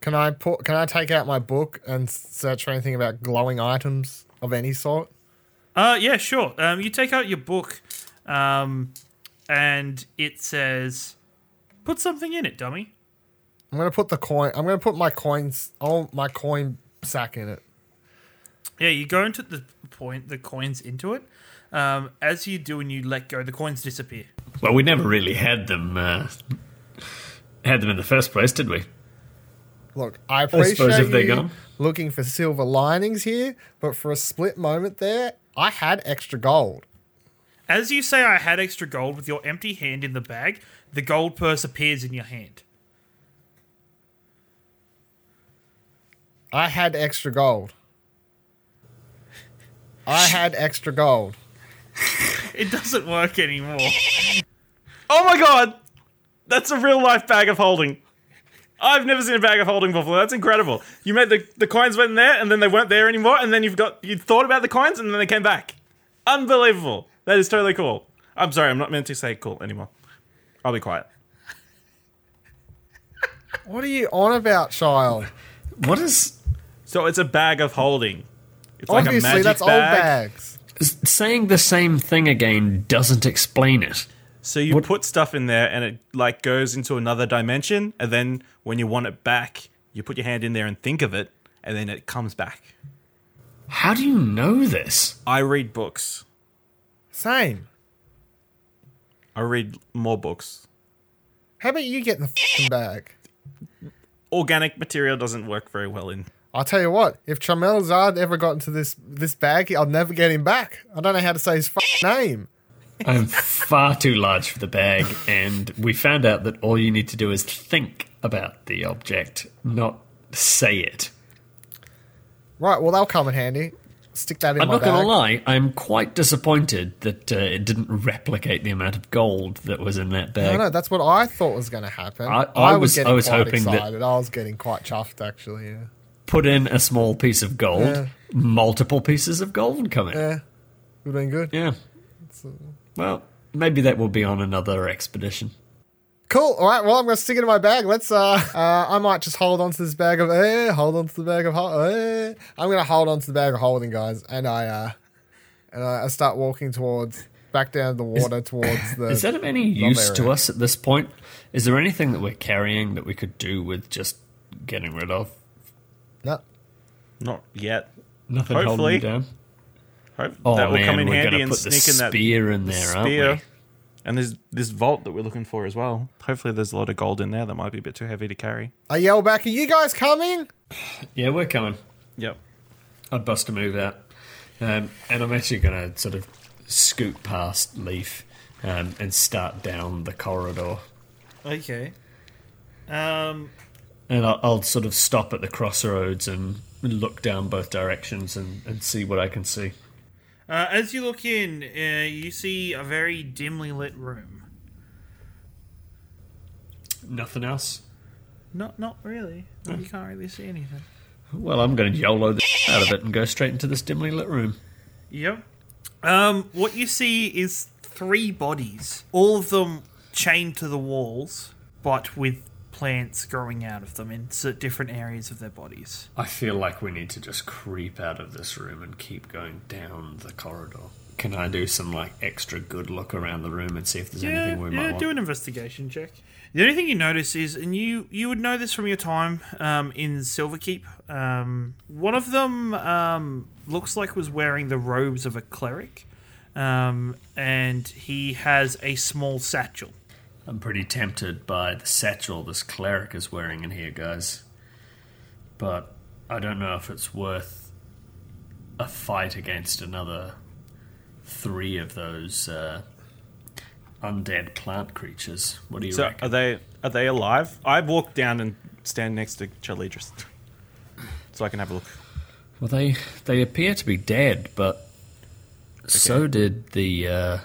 Speaker 2: Can I put? Can I take out my book and search for anything about glowing items of any sort?
Speaker 1: Uh, yeah, sure. Um, you take out your book, um, and it says, "Put something in it, dummy."
Speaker 2: I'm gonna put the coin. I'm gonna put my coins. Oh, my coin sack in it.
Speaker 1: Yeah, you go into the point, the coins into it. Um, as you do, and you let go, the coins disappear.
Speaker 3: Well, we never really had them uh, had them in the first place, did we?
Speaker 2: Look, I
Speaker 3: suppose
Speaker 2: appreciate
Speaker 3: if they're
Speaker 2: you
Speaker 3: gone.
Speaker 2: looking for silver linings here, but for a split moment there, I had extra gold.
Speaker 1: As you say, I had extra gold with your empty hand in the bag. The gold purse appears in your hand.
Speaker 2: I had extra gold. I had extra gold.
Speaker 1: It doesn't work anymore.
Speaker 4: oh my god! That's a real life bag of holding. I've never seen a bag of holding before. That's incredible. You made the, the coins went in there and then they weren't there anymore, and then you've got you thought about the coins and then they came back. Unbelievable. That is totally cool. I'm sorry, I'm not meant to say cool anymore. I'll be quiet.
Speaker 2: What are you on about, child?
Speaker 3: What is
Speaker 4: So it's a bag of holding. It's like a
Speaker 2: Obviously,
Speaker 4: magic
Speaker 2: that's old
Speaker 4: bag.
Speaker 2: bags.
Speaker 3: s- saying the same thing again doesn't explain it.
Speaker 4: So you
Speaker 3: What-
Speaker 4: put stuff in there and it like goes into another dimension, and then when you want it back, you put your hand in there and think of it, and then it comes back.
Speaker 3: How do you know this?
Speaker 4: I read books.
Speaker 2: Same.
Speaker 4: I read more books.
Speaker 2: How about you get in the fing bag?
Speaker 4: Organic material doesn't work very well in.
Speaker 2: I'll tell you what. If Chamelzard ever got into this this bag, I'll never get him back. I don't know how to say his f- name.
Speaker 3: I'm far too large for the bag, and we found out that all you need to do is think about the object, not say it.
Speaker 2: Right. Well, that'll come in handy. Stick that in
Speaker 3: I'm not going to lie, I'm quite disappointed that uh, it didn't replicate the amount of gold that was in that bag.
Speaker 2: No, no, that's what I thought was going to happen.
Speaker 3: I- I was-
Speaker 2: getting
Speaker 3: I was hoping that-
Speaker 2: I was getting quite chuffed, actually. Yeah.
Speaker 3: Put in a small piece of gold,
Speaker 2: Yeah.
Speaker 3: multiple pieces of gold come in.
Speaker 2: Yeah. Would have been good.
Speaker 3: Yeah. Well, maybe that will be on another expedition.
Speaker 2: Cool. All right. Well, I'm going to stick it in my bag. Let's. Uh, uh, I might just hold on to this bag of air. Hold on to the bag of. Ho- eh. I'm going to hold on to the bag of holding, guys, and I. Uh, and I, I start walking towards back down the water towards the.
Speaker 3: Is that of any use to us at this point? Is there anything that we're carrying that we could do with just getting rid of?
Speaker 2: No.
Speaker 4: Not yet.
Speaker 3: Nothing
Speaker 4: Hopefully.
Speaker 3: holding you down.
Speaker 4: Hope
Speaker 3: Oh
Speaker 4: that will
Speaker 3: man,
Speaker 4: come in
Speaker 3: we're
Speaker 4: handy
Speaker 3: gonna
Speaker 4: and
Speaker 3: put the
Speaker 4: sneak in that
Speaker 3: spear in there,
Speaker 4: spear.
Speaker 3: aren't we?
Speaker 4: And there's this vault that we're looking for as well. Hopefully, there's a lot of gold in there that might be a bit too heavy to carry.
Speaker 2: I yell back. Are you guys coming?
Speaker 3: Yeah, we're coming.
Speaker 4: Yep.
Speaker 3: I'd bust a move out, um, and I'm actually going to sort of scoot past Lief um, and start down the corridor.
Speaker 1: Okay. Um,
Speaker 3: And I'll, I'll sort of stop at the crossroads and look down both directions and, and see what I can see.
Speaker 1: Uh, as you look in, uh, you see a very dimly lit room.
Speaker 3: Nothing else.
Speaker 1: Not, not really. You can't really see anything.
Speaker 3: Well, I'm going to YOLO the out of it and go straight into this dimly lit room.
Speaker 1: Yep. Um, what you see is three bodies, all of them chained to the walls, but with plants growing out of them in different areas of their bodies.
Speaker 3: I feel like we need to just creep out of this room and keep going down the corridor. Can I do some like extra good look around the room and see if there's
Speaker 1: Yeah,
Speaker 3: anything we might want?
Speaker 1: Do an investigation check. The only thing you notice is, and you you would know this from your time um, in Silverkeep. Um, one of them um, looks like was wearing the robes of a cleric, um, and he has a small satchel.
Speaker 3: I'm pretty tempted by the satchel this cleric is wearing in here, guys. But I don't know if it's worth a fight against another three of those uh, undead plant creatures. What do you
Speaker 4: So
Speaker 3: reckon?
Speaker 4: are they are they alive? I walk down and stand next to Charlidros, so I can have a look.
Speaker 3: Well, they they appear to be dead, but so did the uh,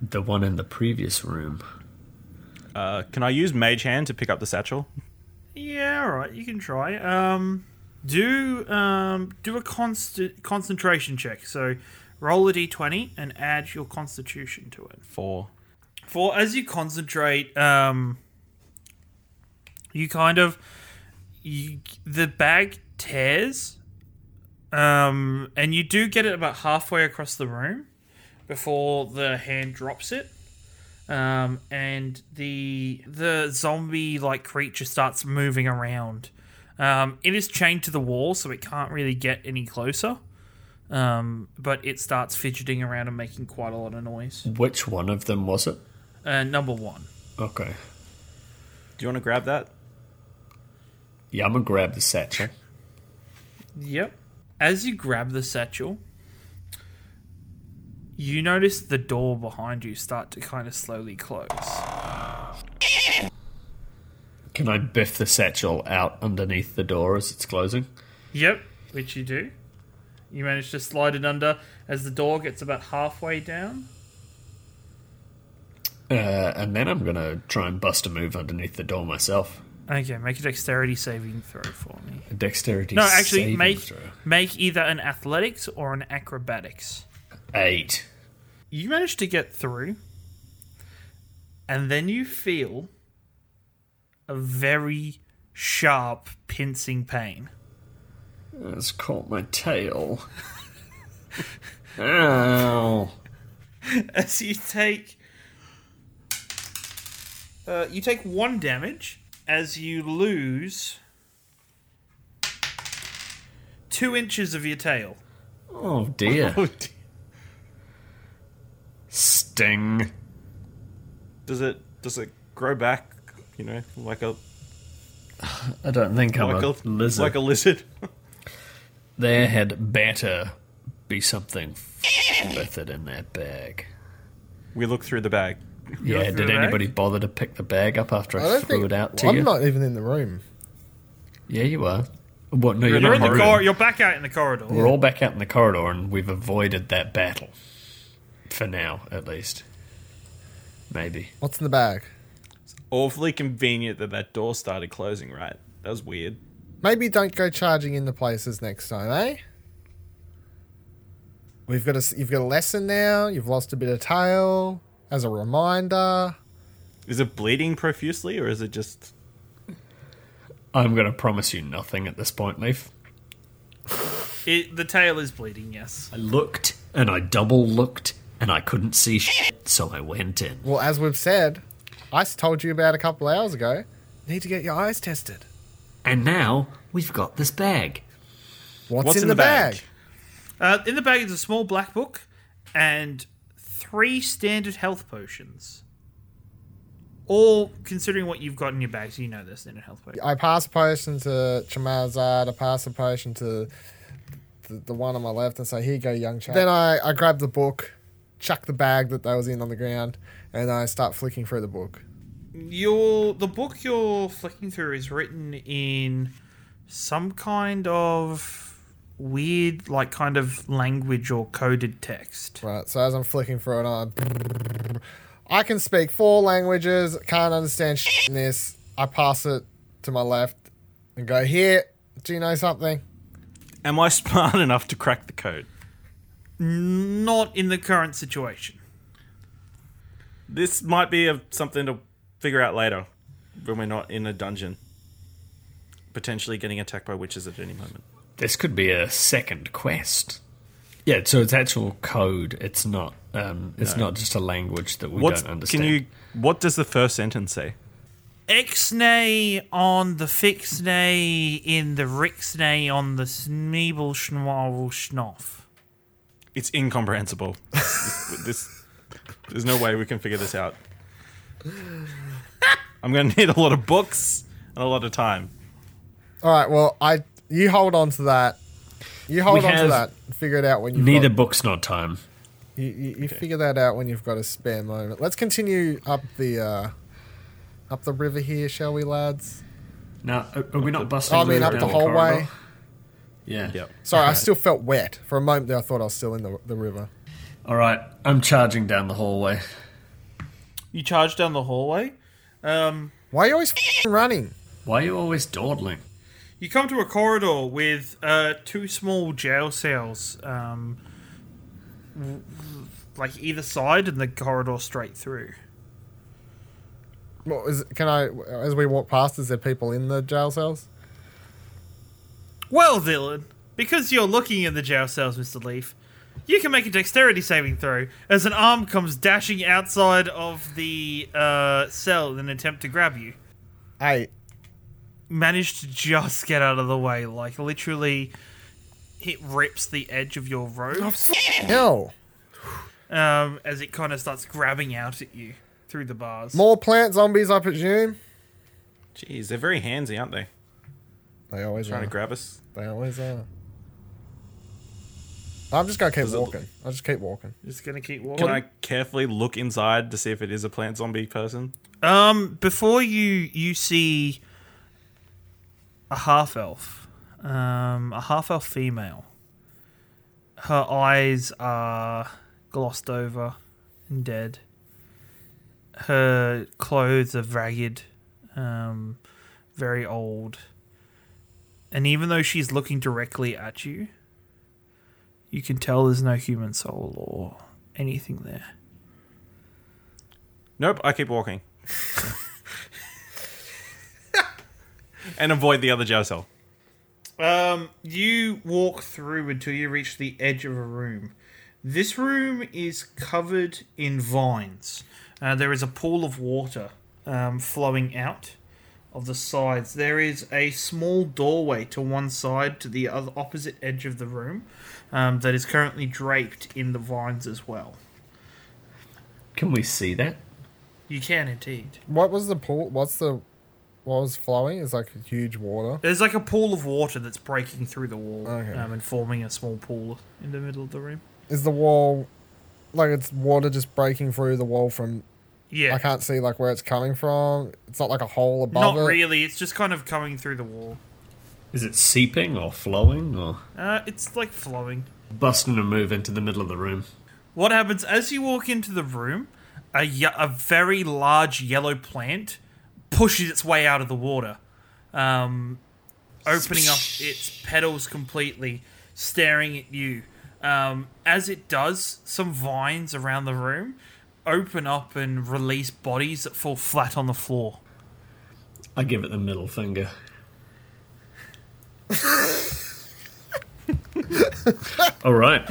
Speaker 3: the one in the previous room.
Speaker 4: Uh, can I use Mage Hand to pick up the satchel?
Speaker 1: Yeah, all right, you can try. Um, do um, do a const- concentration check. So roll a d20 and add your constitution to it.
Speaker 4: Four.
Speaker 1: For as you concentrate, um, you kind of you the bag tears, um, and you do get it about halfway across the room before the hand drops it. Um, and the the zombie like creature starts moving around. Um, it is chained to the wall, so it can't really get any closer. Um, but it starts fidgeting around and making quite a lot of noise.
Speaker 3: Which one of them was it?
Speaker 1: Uh, number one.
Speaker 3: Okay.
Speaker 4: Do you want to grab that?
Speaker 3: Yeah, I'm gonna grab the satchel.
Speaker 1: Yep. As you grab the satchel, you notice the door behind you start to kind of slowly close.
Speaker 3: Can I biff the satchel out underneath the door as it's closing?
Speaker 1: Yep, which you do. You manage to slide it under as the door gets about halfway down.
Speaker 3: Uh, and then I'm gonna try and bust a move underneath the door myself.
Speaker 1: Okay, make a dexterity saving throw for me.
Speaker 3: A dexterity.
Speaker 1: No, actually, make
Speaker 3: throw.
Speaker 1: make either an athletics or an acrobatics.
Speaker 3: eight.
Speaker 1: You manage to get through, and then you feel a very sharp, pincing pain.
Speaker 3: It's caught my tail. Ow.
Speaker 1: as you take uh, you take one damage as you lose two inches of your tail.
Speaker 3: Oh dear.
Speaker 4: Oh, dear.
Speaker 3: Sting.
Speaker 4: Does it does it grow back? You know, like a
Speaker 3: I don't think I'm
Speaker 4: like
Speaker 3: a,
Speaker 4: a
Speaker 3: lizard.
Speaker 4: like a lizard.
Speaker 3: There had better be something with it in that bag.
Speaker 4: we look through the bag.
Speaker 3: Yeah, did
Speaker 1: the bag?
Speaker 3: anybody bother to pick the bag up after I,
Speaker 2: I
Speaker 3: threw
Speaker 2: think
Speaker 3: it out to
Speaker 2: I'm
Speaker 3: you?
Speaker 2: not even in the room.
Speaker 3: Yeah, you are. What? No, you're,
Speaker 1: You're
Speaker 3: not.
Speaker 1: in the
Speaker 3: room.
Speaker 1: you're back out in the corridor.
Speaker 3: We're all back out in the corridor, and we've avoided that battle. For now, at least. Maybe.
Speaker 2: What's in the bag?
Speaker 4: It's awfully convenient that that door started closing. Right, that was weird.
Speaker 2: Maybe don't go charging into places next time, eh? We've got a you've got a lesson now. You've lost a bit of tail as a reminder.
Speaker 4: Is it bleeding profusely, or is it just?
Speaker 3: I'm going to promise you nothing at this point, Lief.
Speaker 1: It, the tail is bleeding, yes.
Speaker 3: I looked, and I double looked, and I couldn't see shit, so I went in.
Speaker 2: Well, as we've said, I told you about a couple hours ago. Need to get your eyes tested.
Speaker 3: And now we've got this bag.
Speaker 2: What's, in, the, bag?
Speaker 1: Uh, in the bag is a small black book and three standard health potions. All considering what you've got in your bags, you know they're standard health potion.
Speaker 2: I pass a potion to Chamazard. I pass a potion to the, the one on my left and say, "Here you go, young chap." Then I, I grab the book, chuck the bag that I was in on the ground, and I start flicking through the book.
Speaker 1: Your the book you're flicking through is written in some kind of weird, like kind of language or coded text.
Speaker 2: Right. So as I'm flicking through it, I I can speak four languages. Can't understand shit in this. I pass it to my left and go, "Here, do you know something?"
Speaker 4: Am I smart enough to crack the code?
Speaker 1: Not in the current situation.
Speaker 4: This might be a, something to figure out later when we're not in a dungeon. Potentially getting attacked by witches at any moment.
Speaker 3: This could be a second quest. Yeah, so it's actual code. It's not. Um, it's not just a language that we
Speaker 4: What's,
Speaker 3: don't understand.
Speaker 4: can you? What does the first sentence say?
Speaker 1: Ixnay on the fixnay in the rixnay on the sneeble schnovel schnoff.
Speaker 4: It's incomprehensible. this, this, there's no way we can figure this out. I'm going to need a lot of books and a lot of time.
Speaker 2: All right. Well, I you hold on to that. You hold
Speaker 3: We
Speaker 2: on to
Speaker 3: have
Speaker 2: that. and Figure it out when you've
Speaker 3: Neither
Speaker 2: got,
Speaker 3: book's not time.
Speaker 2: you, you, you figure that out when you've got a spare moment. Let's continue up the uh, up the river here, shall we, lads?
Speaker 3: Now, are, are we not busting?
Speaker 2: I mean,
Speaker 3: through
Speaker 2: up
Speaker 3: down
Speaker 2: the hallway.
Speaker 3: corridor? Yeah.
Speaker 4: Yep.
Speaker 2: Sorry, I still felt wet for a moment. There, I thought I was still in the the river.
Speaker 3: All right, I'm charging down the hallway.
Speaker 1: You charge down the hallway. Um,
Speaker 2: Why are you always f***ing running?
Speaker 3: Why are you always dawdling?
Speaker 1: you come to a corridor with uh, two small jail cells, um, w- w- like either side, and the corridor straight through.
Speaker 2: What is? Can I? As we walk past, is there people in the jail cells?
Speaker 1: Well, Dylan, because you're looking in the jail cells, Mr. Lief, you can make a dexterity saving throw as an arm comes dashing outside of the uh, cell in an attempt to grab you.
Speaker 2: I
Speaker 1: Managed to just get out of the way, like literally, it rips the edge of your robe Oh
Speaker 2: Hell.
Speaker 1: um, as it kind of starts grabbing out at you through the bars.
Speaker 2: More plant zombies, I presume.
Speaker 4: Jeez, they're very handsy, aren't they?
Speaker 2: They always
Speaker 4: Trying
Speaker 2: are.
Speaker 4: to grab us.
Speaker 2: They always are. I'm just gonna keep
Speaker 4: Does it-
Speaker 2: walking. I'll just keep walking.
Speaker 1: Just gonna keep walking.
Speaker 4: Can I carefully look inside to see if it is a plant zombie person?
Speaker 1: Um, before you you see a half elf, um, a half elf female. Her eyes are glossed over and dead. Her clothes are ragged, um, very old. And even though she's looking directly at you, you can tell there's no human soul or anything there.
Speaker 4: Nope, I keep walking. and avoid the other jail cell.
Speaker 1: Um, you walk through until you reach the edge of a room. This room is covered in vines. Uh, there is a pool of water um, flowing out of the sides. There is a small doorway to one side to the other opposite edge of the room um, that is currently draped in the vines as well.
Speaker 3: Can we see that?
Speaker 1: You can indeed.
Speaker 2: What was the pool? What's the? What was flowing? It's like a huge water.
Speaker 1: There's like a pool of water that's breaking through the wall
Speaker 2: Okay.
Speaker 1: um, and forming a small pool in the middle of the room.
Speaker 2: Is the wall like it's water just breaking through the wall from?
Speaker 1: Yeah.
Speaker 2: I can't see like where it's coming from. It's not like a hole above
Speaker 1: Not
Speaker 2: it.
Speaker 1: really. It's just kind of coming through the wall.
Speaker 3: Is it seeping or flowing or
Speaker 1: Uh, it's like flowing.
Speaker 3: busting a move into the middle of the room?
Speaker 1: What happens as you walk into the room? A, ye- a very large yellow plant pushes its way out of the water, um, opening up its petals completely, staring at you. Um, as it does, some vines around the room open up and release bodies that fall flat on the floor.
Speaker 3: I give it the middle finger. All right.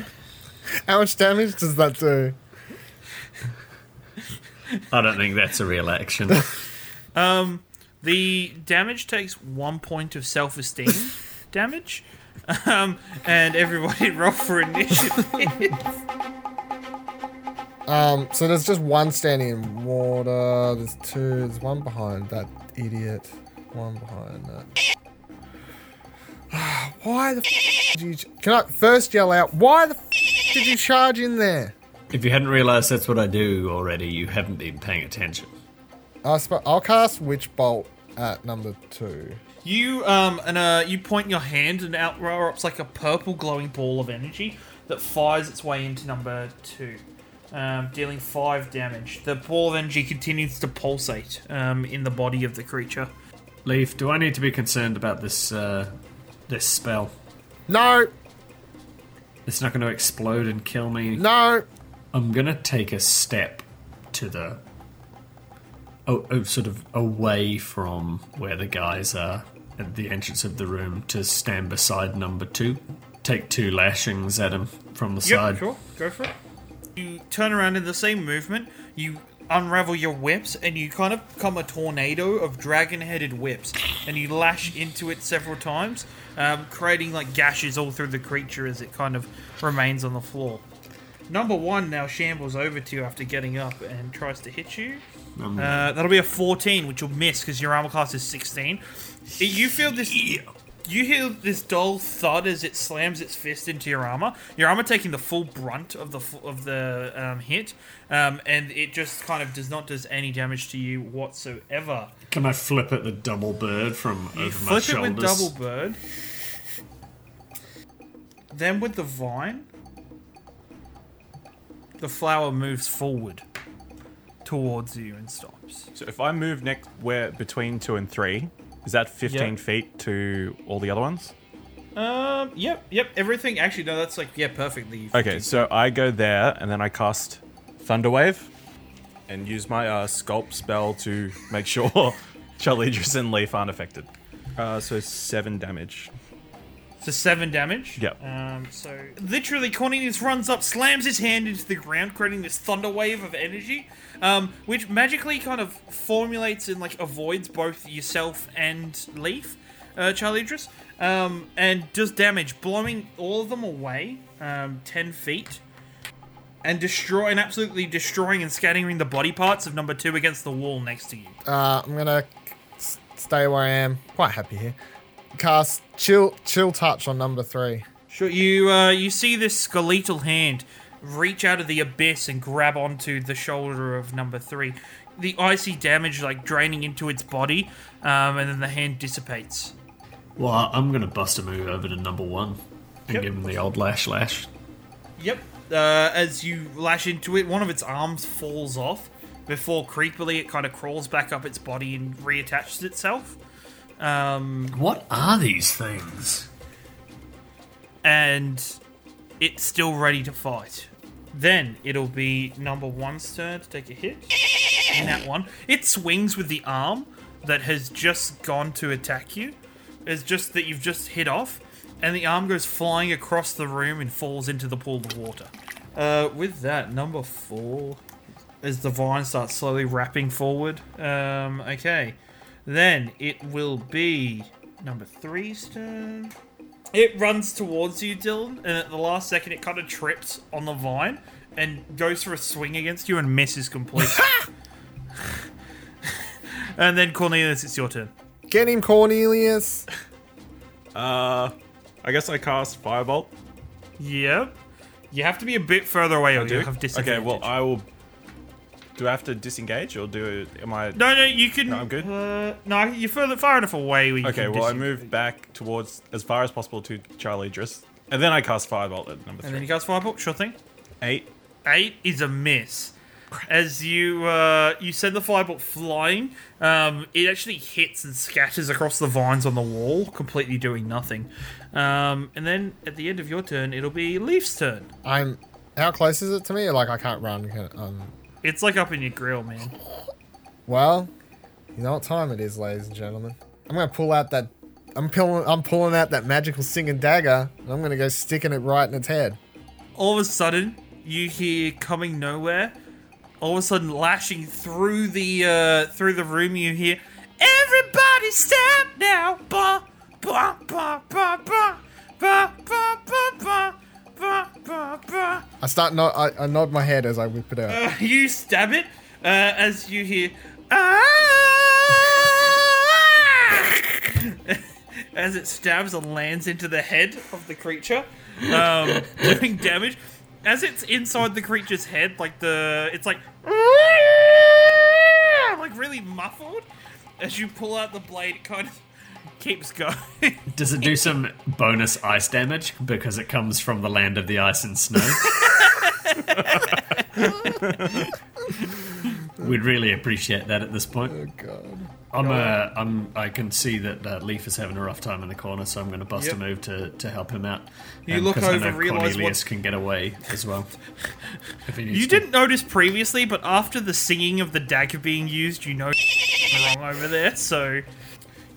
Speaker 2: How much damage does that do?
Speaker 3: I don't think that's a real action.
Speaker 1: The damage takes one point of self esteem damage. Um, and everybody roll for initiative.
Speaker 2: Um, so there's just one standing in water. There's two. There's one behind that idiot. One behind that. Why the f- did you? ch- Can I first yell out? Why the f- did you charge in there?
Speaker 3: if you hadn't realised that's what I do already, you haven't been paying attention.
Speaker 2: I sp- I'll cast Witch Bolt at number two.
Speaker 1: You um and uh you point your hand and out erupts like a purple glowing ball of energy that fires its way into number two, um, dealing five damage. The ball of energy continues to pulsate um, in the body of the creature.
Speaker 3: Leaf, do I need to be concerned about this uh, this spell?
Speaker 2: No,
Speaker 3: It's not going to explode and kill me.
Speaker 2: no.
Speaker 3: I'm gonna take a step to the oh, oh, sort of away from where the guys are at the entrance of the room to stand beside number two. Take two lashings at him from the side.
Speaker 1: sure, go for it. You turn around in the same movement. You unravel your whips, and you kind of become a tornado of dragon-headed whips, and you lash into it several times, um, creating like gashes all through the creature as it kind of remains on the floor. Number one now shambles over to you after getting up and tries to hit you. Uh, that'll be a 14, which you'll miss because your armor class is 16. You feel this You hear this dull thud as it slams its fist into your armor. Your armor taking the full brunt of the of the um, hit, um, and it just kind of does not does any damage to you whatsoever.
Speaker 3: Can I flip it the double bird from
Speaker 1: You
Speaker 3: over my shoulders?
Speaker 1: flip it with double bird. Then with the vine, the flower moves forward towards you and stops.
Speaker 4: So if I move next where between two and three, is that 15
Speaker 1: Yeah.
Speaker 4: feet to all the other ones?
Speaker 1: Um. Yep. Yep. Everything. Actually, no. That's like yeah, perfectly.
Speaker 4: Okay, so I go there and then I cast Thunderwave and use my uh, sculpt spell to make sure Charlidros and Lief aren't affected. Uh, so seven damage.
Speaker 1: So seven damage.
Speaker 4: Yep.
Speaker 1: Um. So literally, Cornelius runs up, slams his hand into the ground, creating this thunder wave of energy, um, which magically kind of formulates and like avoids both yourself and Lief, uh, Charlidros, um, and does damage, blowing all of them away, um, ten feet. And destroy and absolutely destroying and scattering the body parts of number two against the wall next to you.
Speaker 2: Uh, I'm gonna s- stay where I am. Quite happy here. Cast chill, chill touch on number three.
Speaker 1: Sure. You uh, you see this skeletal hand reach out of the abyss and grab onto the shoulder of number three. The icy damage like draining into its body, um, and then the hand dissipates.
Speaker 3: Well, I'm going to bust a move over to number one and
Speaker 1: Yep.
Speaker 3: give him the old lash lash.
Speaker 1: Yep. Uh, as you lash into it, one of its arms falls off before creepily it kind of crawls back up its body and reattaches itself. Um,
Speaker 3: What are these things?
Speaker 1: and it's still ready to fight. Then it'll be number one's turn to take a hit. In that one, it swings with the arm that has just gone to attack you. It's just that you've just hit off, and the arm goes flying across the room and falls into the pool of water. Uh, with that, number four, as the vine starts slowly wrapping forward. Um, okay, then it will be number three's turn. It runs towards you, Dylan, and at the last second, it kind of trips on the vine and goes for a swing against you and misses completely. and then Cornelius, it's your turn.
Speaker 2: Get him, Cornelius.
Speaker 4: Uh, I guess I cast Firebolt.
Speaker 1: Yep. You have to be a bit further away, or
Speaker 4: Do
Speaker 1: you
Speaker 4: it?
Speaker 1: have
Speaker 4: Okay, well I will. Do I have to disengage or do am I?
Speaker 1: no, no, you can.
Speaker 4: No, I'm good.
Speaker 1: Uh, no, you're further far enough away. Where you
Speaker 4: Okay,
Speaker 1: can
Speaker 4: well I move back towards as far as possible to Charlidros, and then I cast Firebolt at number three.
Speaker 1: And then you cast firebolt. Sure thing.
Speaker 4: Eight.
Speaker 1: Eight is a miss. As you uh, you send the firebolt flying, um, it actually hits and scatters across the vines on the wall, completely doing nothing. Um, and then at the end of your turn, it'll be Lief's turn.
Speaker 2: I'm. How close is it to me? Like I can't run. Can, um.
Speaker 1: It's like up in your grill, man.
Speaker 2: Well, you know what time it is, ladies and gentlemen. I'm gonna pull out that. I'm pulling. I'm pulling out that magical singing dagger. And I'm gonna go sticking it right in its head.
Speaker 1: All of a sudden, you hear coming nowhere. All of a sudden, lashing through the uh, through the room, you hear everybody stop now. Ba ba ba
Speaker 2: I start. Nod, I, I nod my head as I whip it out.
Speaker 1: Uh, you stab it uh, as you hear "Ah!" as it stabs and lands into the head of the creature, um, doing damage. As it's inside the creature's head, like the it's like like really muffled. As you pull out the blade, it kind of keeps going.
Speaker 3: Does it do some bonus ice damage because it comes from the land of the ice and snow? We'd really appreciate that at this point.
Speaker 2: Oh god.
Speaker 3: I'm, uh, I'm, I can see that uh, Lief is having a rough time in the corner, so I'm going to bust
Speaker 1: Yep.
Speaker 3: a move to, to help him out.
Speaker 1: You
Speaker 3: Um,
Speaker 1: look
Speaker 3: 'cause I
Speaker 1: over,
Speaker 3: know
Speaker 1: realise
Speaker 3: Cornelius
Speaker 1: what's-
Speaker 3: can get away as well. if he needs
Speaker 1: You
Speaker 3: to.
Speaker 1: didn't notice previously, but after the singing of the dagger being used, you know wrong over there. So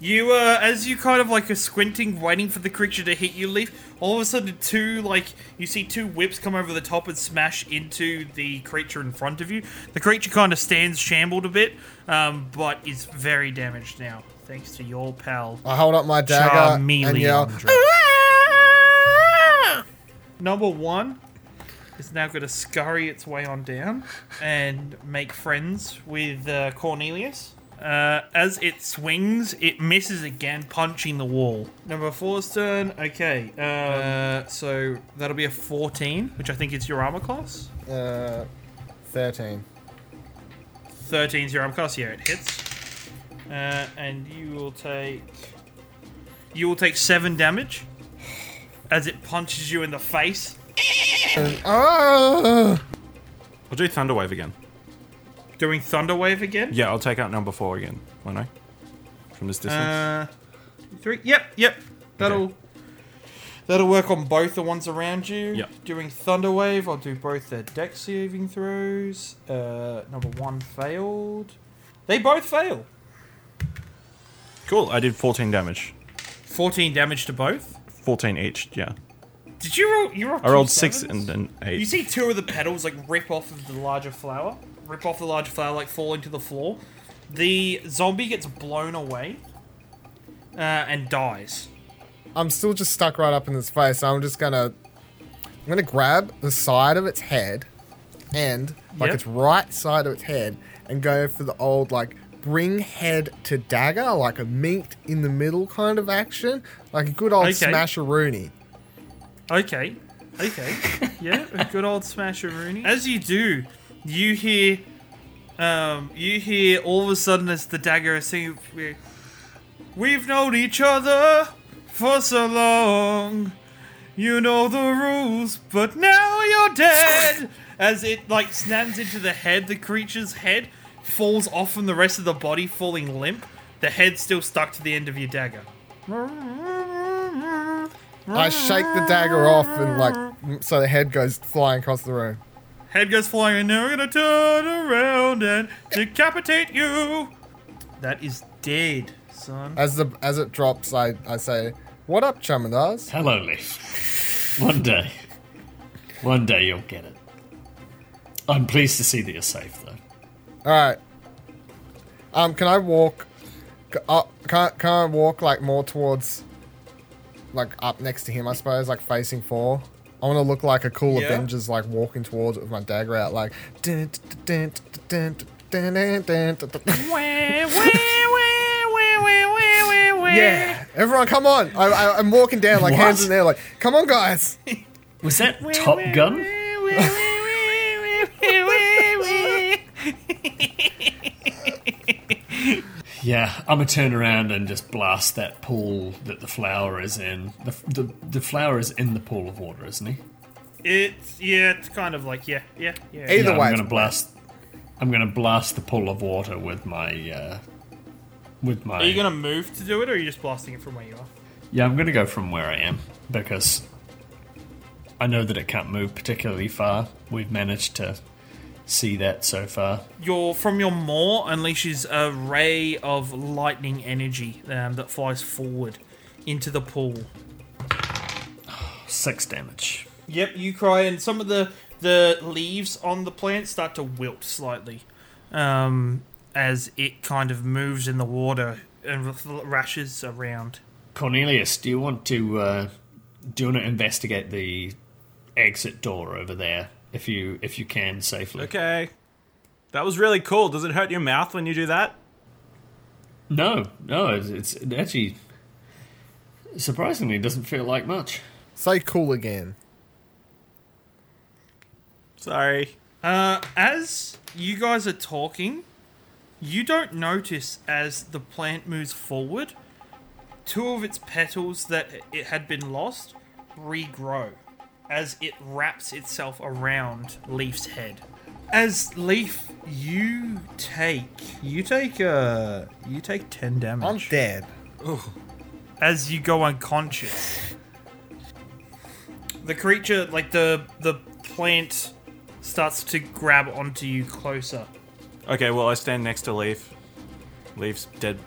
Speaker 1: you, uh, as you kind of like are squinting, waiting for the creature to hit you, Lief. All of a sudden, two like you see two whips come over the top and smash into the creature in front of you. The creature kind of stands shambled a bit, um, but is very damaged now, thanks to your pal.
Speaker 2: I hold up my dagger and yell.
Speaker 1: Number one is now going to scurry its way on down and make friends with uh, Cornelius. Uh, as it swings, it misses again, punching the wall. Number four's turn. Okay, uh, so that'll be a 14, which I think is your armor class.
Speaker 2: Uh, 13.
Speaker 1: 13 is your armor class. Yeah, it hits. Uh, and you will take. You will take seven damage as it punches you in the face.
Speaker 2: Ah!
Speaker 4: I'll do Thunderwave again.
Speaker 1: Doing Thunder Wave again.
Speaker 4: Yeah, I'll take out number four again, won't I? From this distance.
Speaker 1: Uh, three. Yep, yep. That'll that'll work on both the ones around you.
Speaker 4: Yep.
Speaker 1: Doing Thunder Wave, I'll do both their deck saving throws. Uh, number one failed. They both fail.
Speaker 4: cool. I did 14 damage.
Speaker 1: Fourteen damage to both.
Speaker 4: 14 each. Yeah.
Speaker 1: Did you roll? You rolled
Speaker 4: I rolled six and then eight.
Speaker 1: You see two of the petals like rip off of the larger flower, rip off the larger flower, like fall into the floor. The zombie gets blown away uh, and dies.
Speaker 2: I'm still just stuck right up in its face. So I'm just gonna, I'm gonna grab the side of its head, and like
Speaker 1: Yep.
Speaker 2: its right side of its head, and go for the old like bring head to dagger, like a meat in the middle kind of action, like a good old
Speaker 1: Okay.
Speaker 2: smash Rooney.
Speaker 1: Okay. Okay. yeah, a good old smasher Rooney. As you do, you hear um you hear all of a sudden as the dagger is singing We've known each other for so long. You know the rules, but now you're dead. As it like snaps into the head, the creature's head falls off from the rest of the body, falling limp. The head still stuck to the end of your dagger.
Speaker 2: I shake the dagger off, and like so the head goes flying across the room.
Speaker 1: Head goes flying, and now we're gonna turn around and decapitate you. That is dead, son.
Speaker 2: As the as it drops, I I say, "What up, Chumadars?"
Speaker 3: Hello, Lief. One day. One day you'll get it. I'm pleased to see that you're safe, though.
Speaker 2: All right. Um, can I walk? Up, can, can I walk like more towards, like up next to him? I suppose, like facing four. I want to look like a cool
Speaker 1: yeah.
Speaker 2: Avengers, like walking towards it with my dagger out, like. yeah, everyone, come on! I, I, I'm walking down, like
Speaker 3: what?
Speaker 2: hands in the air, like, come on, guys.
Speaker 3: Was that Top Gun? Yeah, I'm gonna turn around and just blast that pool that the flower is in. The, the, the flower is in the pool of water, isn't he?
Speaker 1: It's yeah, it's kind of like yeah, yeah, yeah.
Speaker 2: Either
Speaker 3: yeah,
Speaker 2: way,
Speaker 3: I'm gonna blast. I'm gonna blast the pool of water with my. Uh, with my.
Speaker 1: Are you gonna move to do it, or are you just blasting it from where you are?
Speaker 3: Yeah, I'm gonna go from where I am because I know that it can't move particularly far. We've managed to see that so far.
Speaker 1: Your from your maw unleashes a ray of lightning energy um, that flies forward into the pool.
Speaker 3: Six damage.
Speaker 1: Yep, you cry, and some of the the leaves on the plant start to wilt slightly um, as it kind of moves in the water and rashes around.
Speaker 3: Cornelius, do you want to uh, do you want to investigate the exit door over there if you if you can safely?
Speaker 4: Okay. That was really cool. Does it hurt your mouth when you do that?
Speaker 3: No, no, it's, it's it actually surprisingly doesn't feel like much.
Speaker 2: Say cool again.
Speaker 4: Sorry.
Speaker 1: Uh, as you guys are talking, you don't notice as the plant moves forward, two of its petals that it had been lost regrow as it wraps itself around Lief's head. As Lief, you take you take uh you take ten damage
Speaker 2: I'm dead.
Speaker 1: as you go unconscious. The creature, like the the plant, starts to grab onto you closer.
Speaker 4: Okay, well, I stand next to Lief. Lief's dead,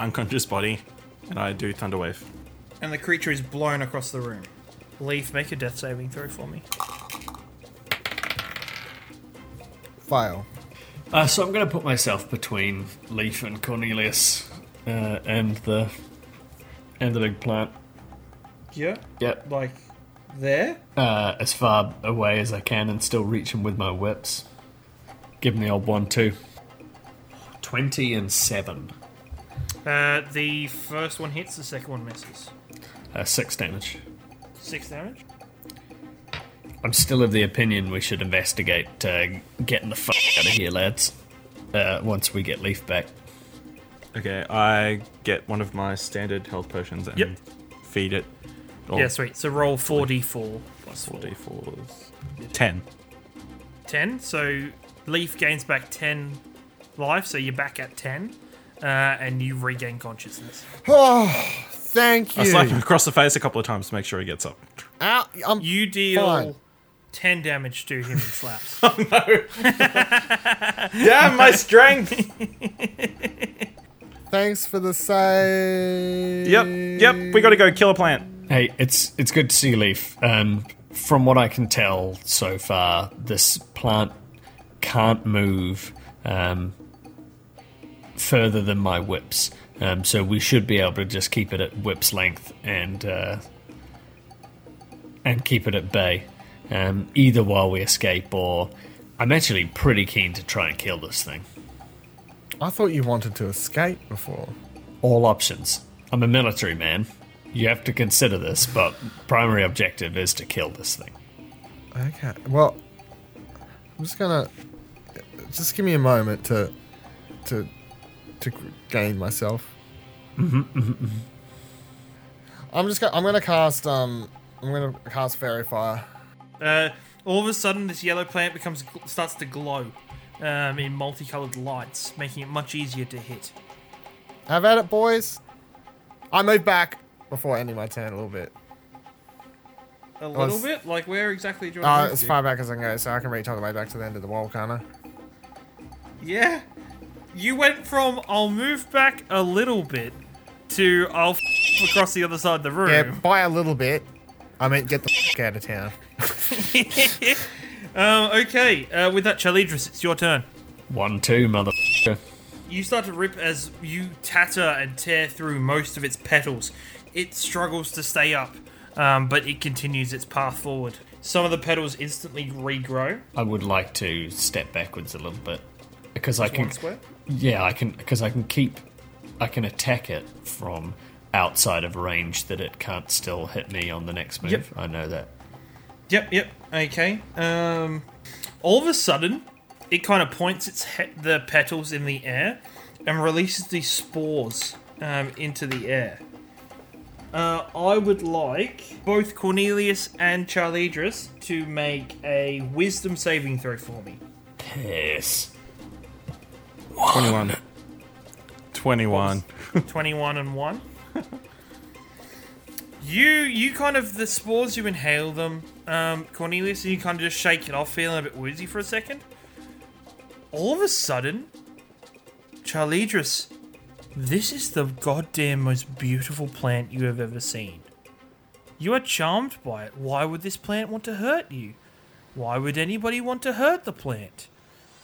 Speaker 4: unconscious body, and I do Thunderwave.
Speaker 1: and the creature is blown across the room. Lief, make a death saving throw for me.
Speaker 2: Fail.
Speaker 3: Uh, so I'm going to put myself between Lief and Cornelius uh, and the and the big plant.
Speaker 1: Yeah,
Speaker 3: Yep.
Speaker 1: like there.
Speaker 3: Uh, as far away as I can and still reach him with my whips. Give him the old one too. 20 and 7.
Speaker 1: Uh, the first one hits, the second one misses.
Speaker 3: Uh, 6 damage.
Speaker 1: Six damage.
Speaker 3: I'm still of the opinion we should investigate uh, getting the fuck out of here, lads. Uh, once we get Lief back.
Speaker 4: Okay, I get one of my standard health potions and
Speaker 1: Yep.
Speaker 4: feed it. Oh,
Speaker 1: Yeah, sweet. So roll 4d4 plus 4.
Speaker 4: 4d4s. 10.
Speaker 1: 10. So Lief gains back 10 life, so you're back at 10. Uh, and you regain consciousness.
Speaker 2: Thank you.
Speaker 4: I slap him across the face a couple of times to make sure he gets up.
Speaker 2: Ow, I'm
Speaker 1: You deal
Speaker 2: Fine.
Speaker 1: 10 damage to him in slaps. Oh no!
Speaker 4: Damn my strength!
Speaker 2: Thanks for the save.
Speaker 4: yep, yep, we gotta go kill a plant.
Speaker 3: Hey, it's it's good to see you, Lief. Um, from what I can tell so far, this plant can't move um, further than my whips. Um, so we should be able to just keep it at whip's length and uh, and keep it at bay, um, either while we escape or. I'm actually pretty keen to try and kill this thing.
Speaker 2: I thought you wanted to escape before.
Speaker 3: All options. I'm a military man. You have to consider this, but primary objective is to kill this thing.
Speaker 2: Okay. Well, I'm just gonna just give me a moment to to to gain myself.
Speaker 1: Mm-hmm,
Speaker 2: I'm just gonna I'm gonna cast um I'm gonna cast faerie fire.
Speaker 1: Uh, all of a sudden, this yellow plant becomes starts to glow um, in multicolored lights, making it much easier to hit.
Speaker 2: Have at it, boys. I move back before ending my turn a little bit.
Speaker 1: A little
Speaker 2: it's-
Speaker 1: bit? Like, where exactly do you
Speaker 2: Uh,
Speaker 1: want to
Speaker 2: as far back as I can go, so I can reach all the way back to the end of the wall, can't I?
Speaker 1: Yeah. You went from, I'll move back a little bit, to, I'll f- across the other side of the room.
Speaker 2: Yeah, by a little bit. I mean, get the f- out of town.
Speaker 1: um, okay, uh, with that, Charlidros, it's your turn.
Speaker 3: One, two, motherfucker.
Speaker 1: You start to rip as you tatter and tear through most of its petals. It struggles to stay up, um, but it continues its path forward. Some of the petals instantly regrow.
Speaker 3: I would like to step backwards a little bit because I can. Yeah, I can because I can keep. I can attack it from outside of range that it can't still hit me on the next move.
Speaker 1: Yep.
Speaker 3: I know that.
Speaker 1: Yep, yep. Okay. Um, all of a sudden, it kind of points its he- the petals in the air and releases these spores um, into the air. Uh, I would like both Cornelius and Charlidros to make a Wisdom saving throw for me.
Speaker 3: Piss.
Speaker 4: 21. 21.
Speaker 1: 21 and 1. you you kind of the spores you inhale them, um, Cornelius, and you kind of just shake it off, feeling a bit woozy for a second. All of a sudden, Charlidros, this is the goddamn most beautiful plant you have ever seen. You are charmed by it. Why would this plant want to hurt you? Why would anybody want to hurt the plant?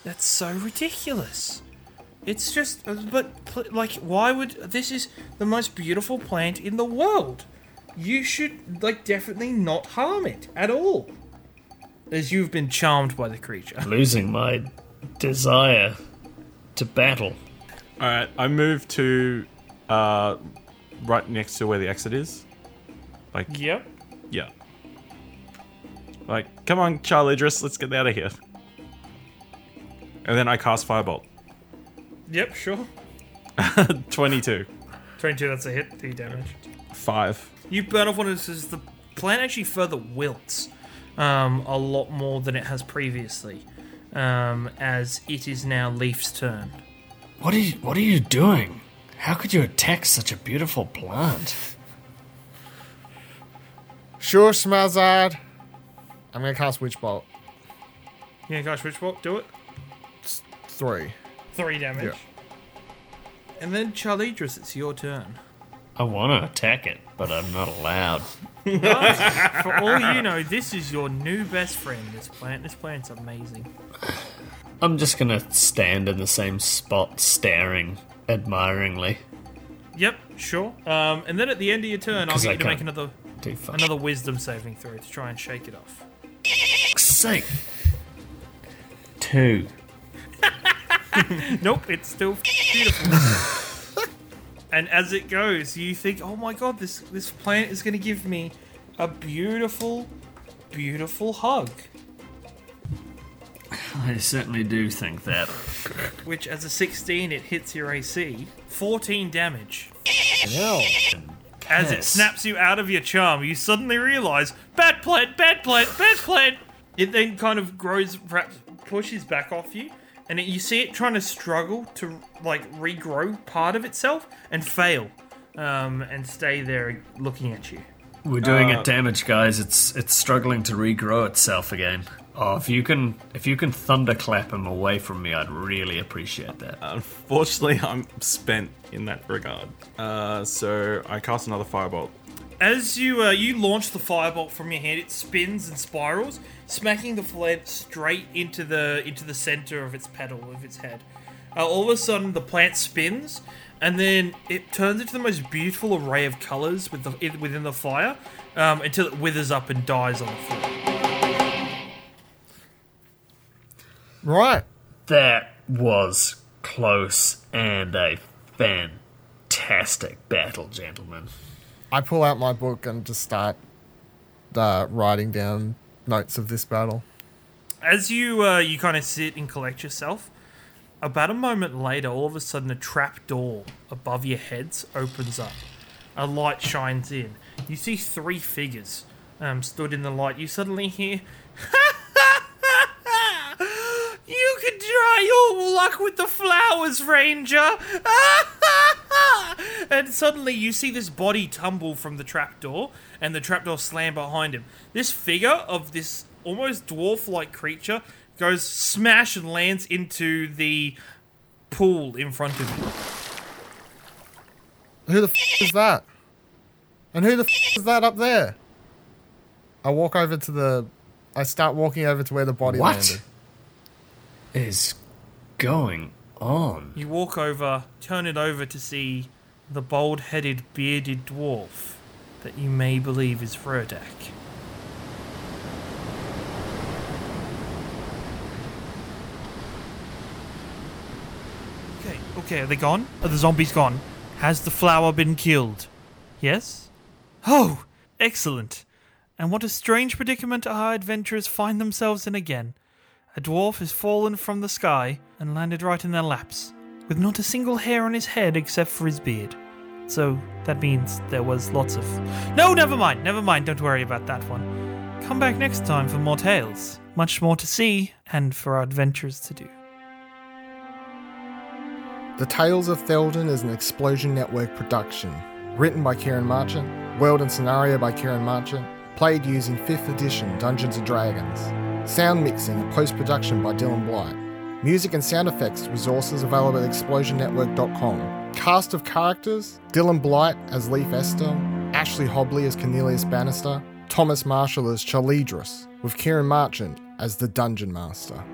Speaker 1: That's so ridiculous. It's just, uh, but like, why would this is the most beautiful plant in the world? You should like definitely not harm it at all, as you've been charmed by the creature.
Speaker 3: Losing my desire to battle.
Speaker 4: Alright, I move to uh, right next to where the exit is. Like,
Speaker 1: Yep.
Speaker 4: yeah. Like, come on, Charlidros, let's get out of here. And then I cast Firebolt.
Speaker 1: Yep. Sure.
Speaker 4: 22.
Speaker 1: Twenty-two. That's a hit. Three damage.
Speaker 4: 5.
Speaker 1: You burn off one of this. The plant actually further wilts um, a lot more than it has previously, um, as it is now Lief's turn.
Speaker 3: What are you? What are you doing? How could you attack such a beautiful plant?
Speaker 2: Sure, Schmazard. I'm gonna cast Witch Bolt.
Speaker 1: Yeah, cast Witch Bolt? Do it.
Speaker 2: Three.
Speaker 1: Three damage.
Speaker 2: Yeah.
Speaker 1: And then Charlidros, it's your turn.
Speaker 3: I want to attack it, but I'm not allowed.
Speaker 1: For all you know, this is your new best friend. This plant. This plant's amazing.
Speaker 3: I'm just gonna stand in the same spot, staring admiringly.
Speaker 1: Yep, sure. Um, and then at the end of your turn, I'll
Speaker 3: 'Cause
Speaker 1: get
Speaker 3: I
Speaker 1: you to make
Speaker 3: can't.
Speaker 1: another
Speaker 3: Do fuck
Speaker 1: another Wisdom saving throw to try and shake it off.
Speaker 3: sake. Two.
Speaker 1: nope, it's still beautiful. and as it goes, you think, "Oh my god, this this plant is going to give me a beautiful, beautiful hug."
Speaker 3: I certainly do think that.
Speaker 1: Which, as a 16, it hits your AC, 14 damage.
Speaker 2: Hell.
Speaker 1: As it snaps you out of your charm, you suddenly realize, bad plant, bad plant, bad plant. It then kind of grows, perhaps pushes back off you, and it, you see it trying to struggle to like regrow part of itself and fail, um, and stay there looking at you.
Speaker 3: We're doing
Speaker 4: Uh,
Speaker 3: it damage, guys. It's it's struggling to regrow itself again. Oh, if you can if you can thunderclap him away from me, I'd really appreciate that.
Speaker 4: Unfortunately, I'm spent in that regard. Uh, so I cast another firebolt.
Speaker 1: As you uh, you launch the firebolt from your hand, it spins and spirals, smacking the plant straight into the into the center of its petal of its head. Uh, all of a sudden, the plant spins, and then it turns into the most beautiful array of colors with the within the fire, um, until it withers up and dies on the floor.
Speaker 2: Right.
Speaker 3: That was close and a fantastic battle, gentlemen.
Speaker 2: I pull out my book and just start uh, writing down notes of this battle.
Speaker 1: As you uh, you kind of sit and collect yourself, about a moment later, all of a sudden, a trap door above your heads opens up. A light shines in. You see three figures um, stood in the light. You suddenly hear, "You can try your luck with the flowers, Ranger." and suddenly, you see this body tumble from the trapdoor, and the trapdoor slam behind him. This figure of this almost dwarf-like creature goes smash and lands into the pool in front of you.
Speaker 2: Who the f- is that? And who the f- is that up there? I walk over to the. I start walking over to where the body
Speaker 3: What?
Speaker 2: landed.
Speaker 3: Is going on?
Speaker 1: You walk over, turn it over to see the bald-headed, bearded dwarf that you may believe is Verdak. Okay, okay, are they gone? Are the zombies gone? Has the flower been killed? Yes? Oh, excellent. And what a strange predicament our adventurers find themselves in again. A dwarf has fallen from the sky and landed right in their laps, with not a single hair on his head except for his beard. So that means there was lots of. No, never mind, never mind, don't worry about that one. Come back next time for more tales. Much more to see, and for our adventures to do.
Speaker 2: The Tales of Theldan is an Explosion Network production. Written by Ciaran Marchant, world and scenario by Ciaran Marchant, played using 5th edition Dungeons and Dragons. Sound mixing and post production by Dylan Blight. Music and sound effects resources available at explosionnetwork.com. Cast of characters Dylan Blight as Lief Estel, Ashley Hobley as Cornelius Bannister, Thomas Marshall as Charlidros, with Ciaran Marchant as the Dungeon Master.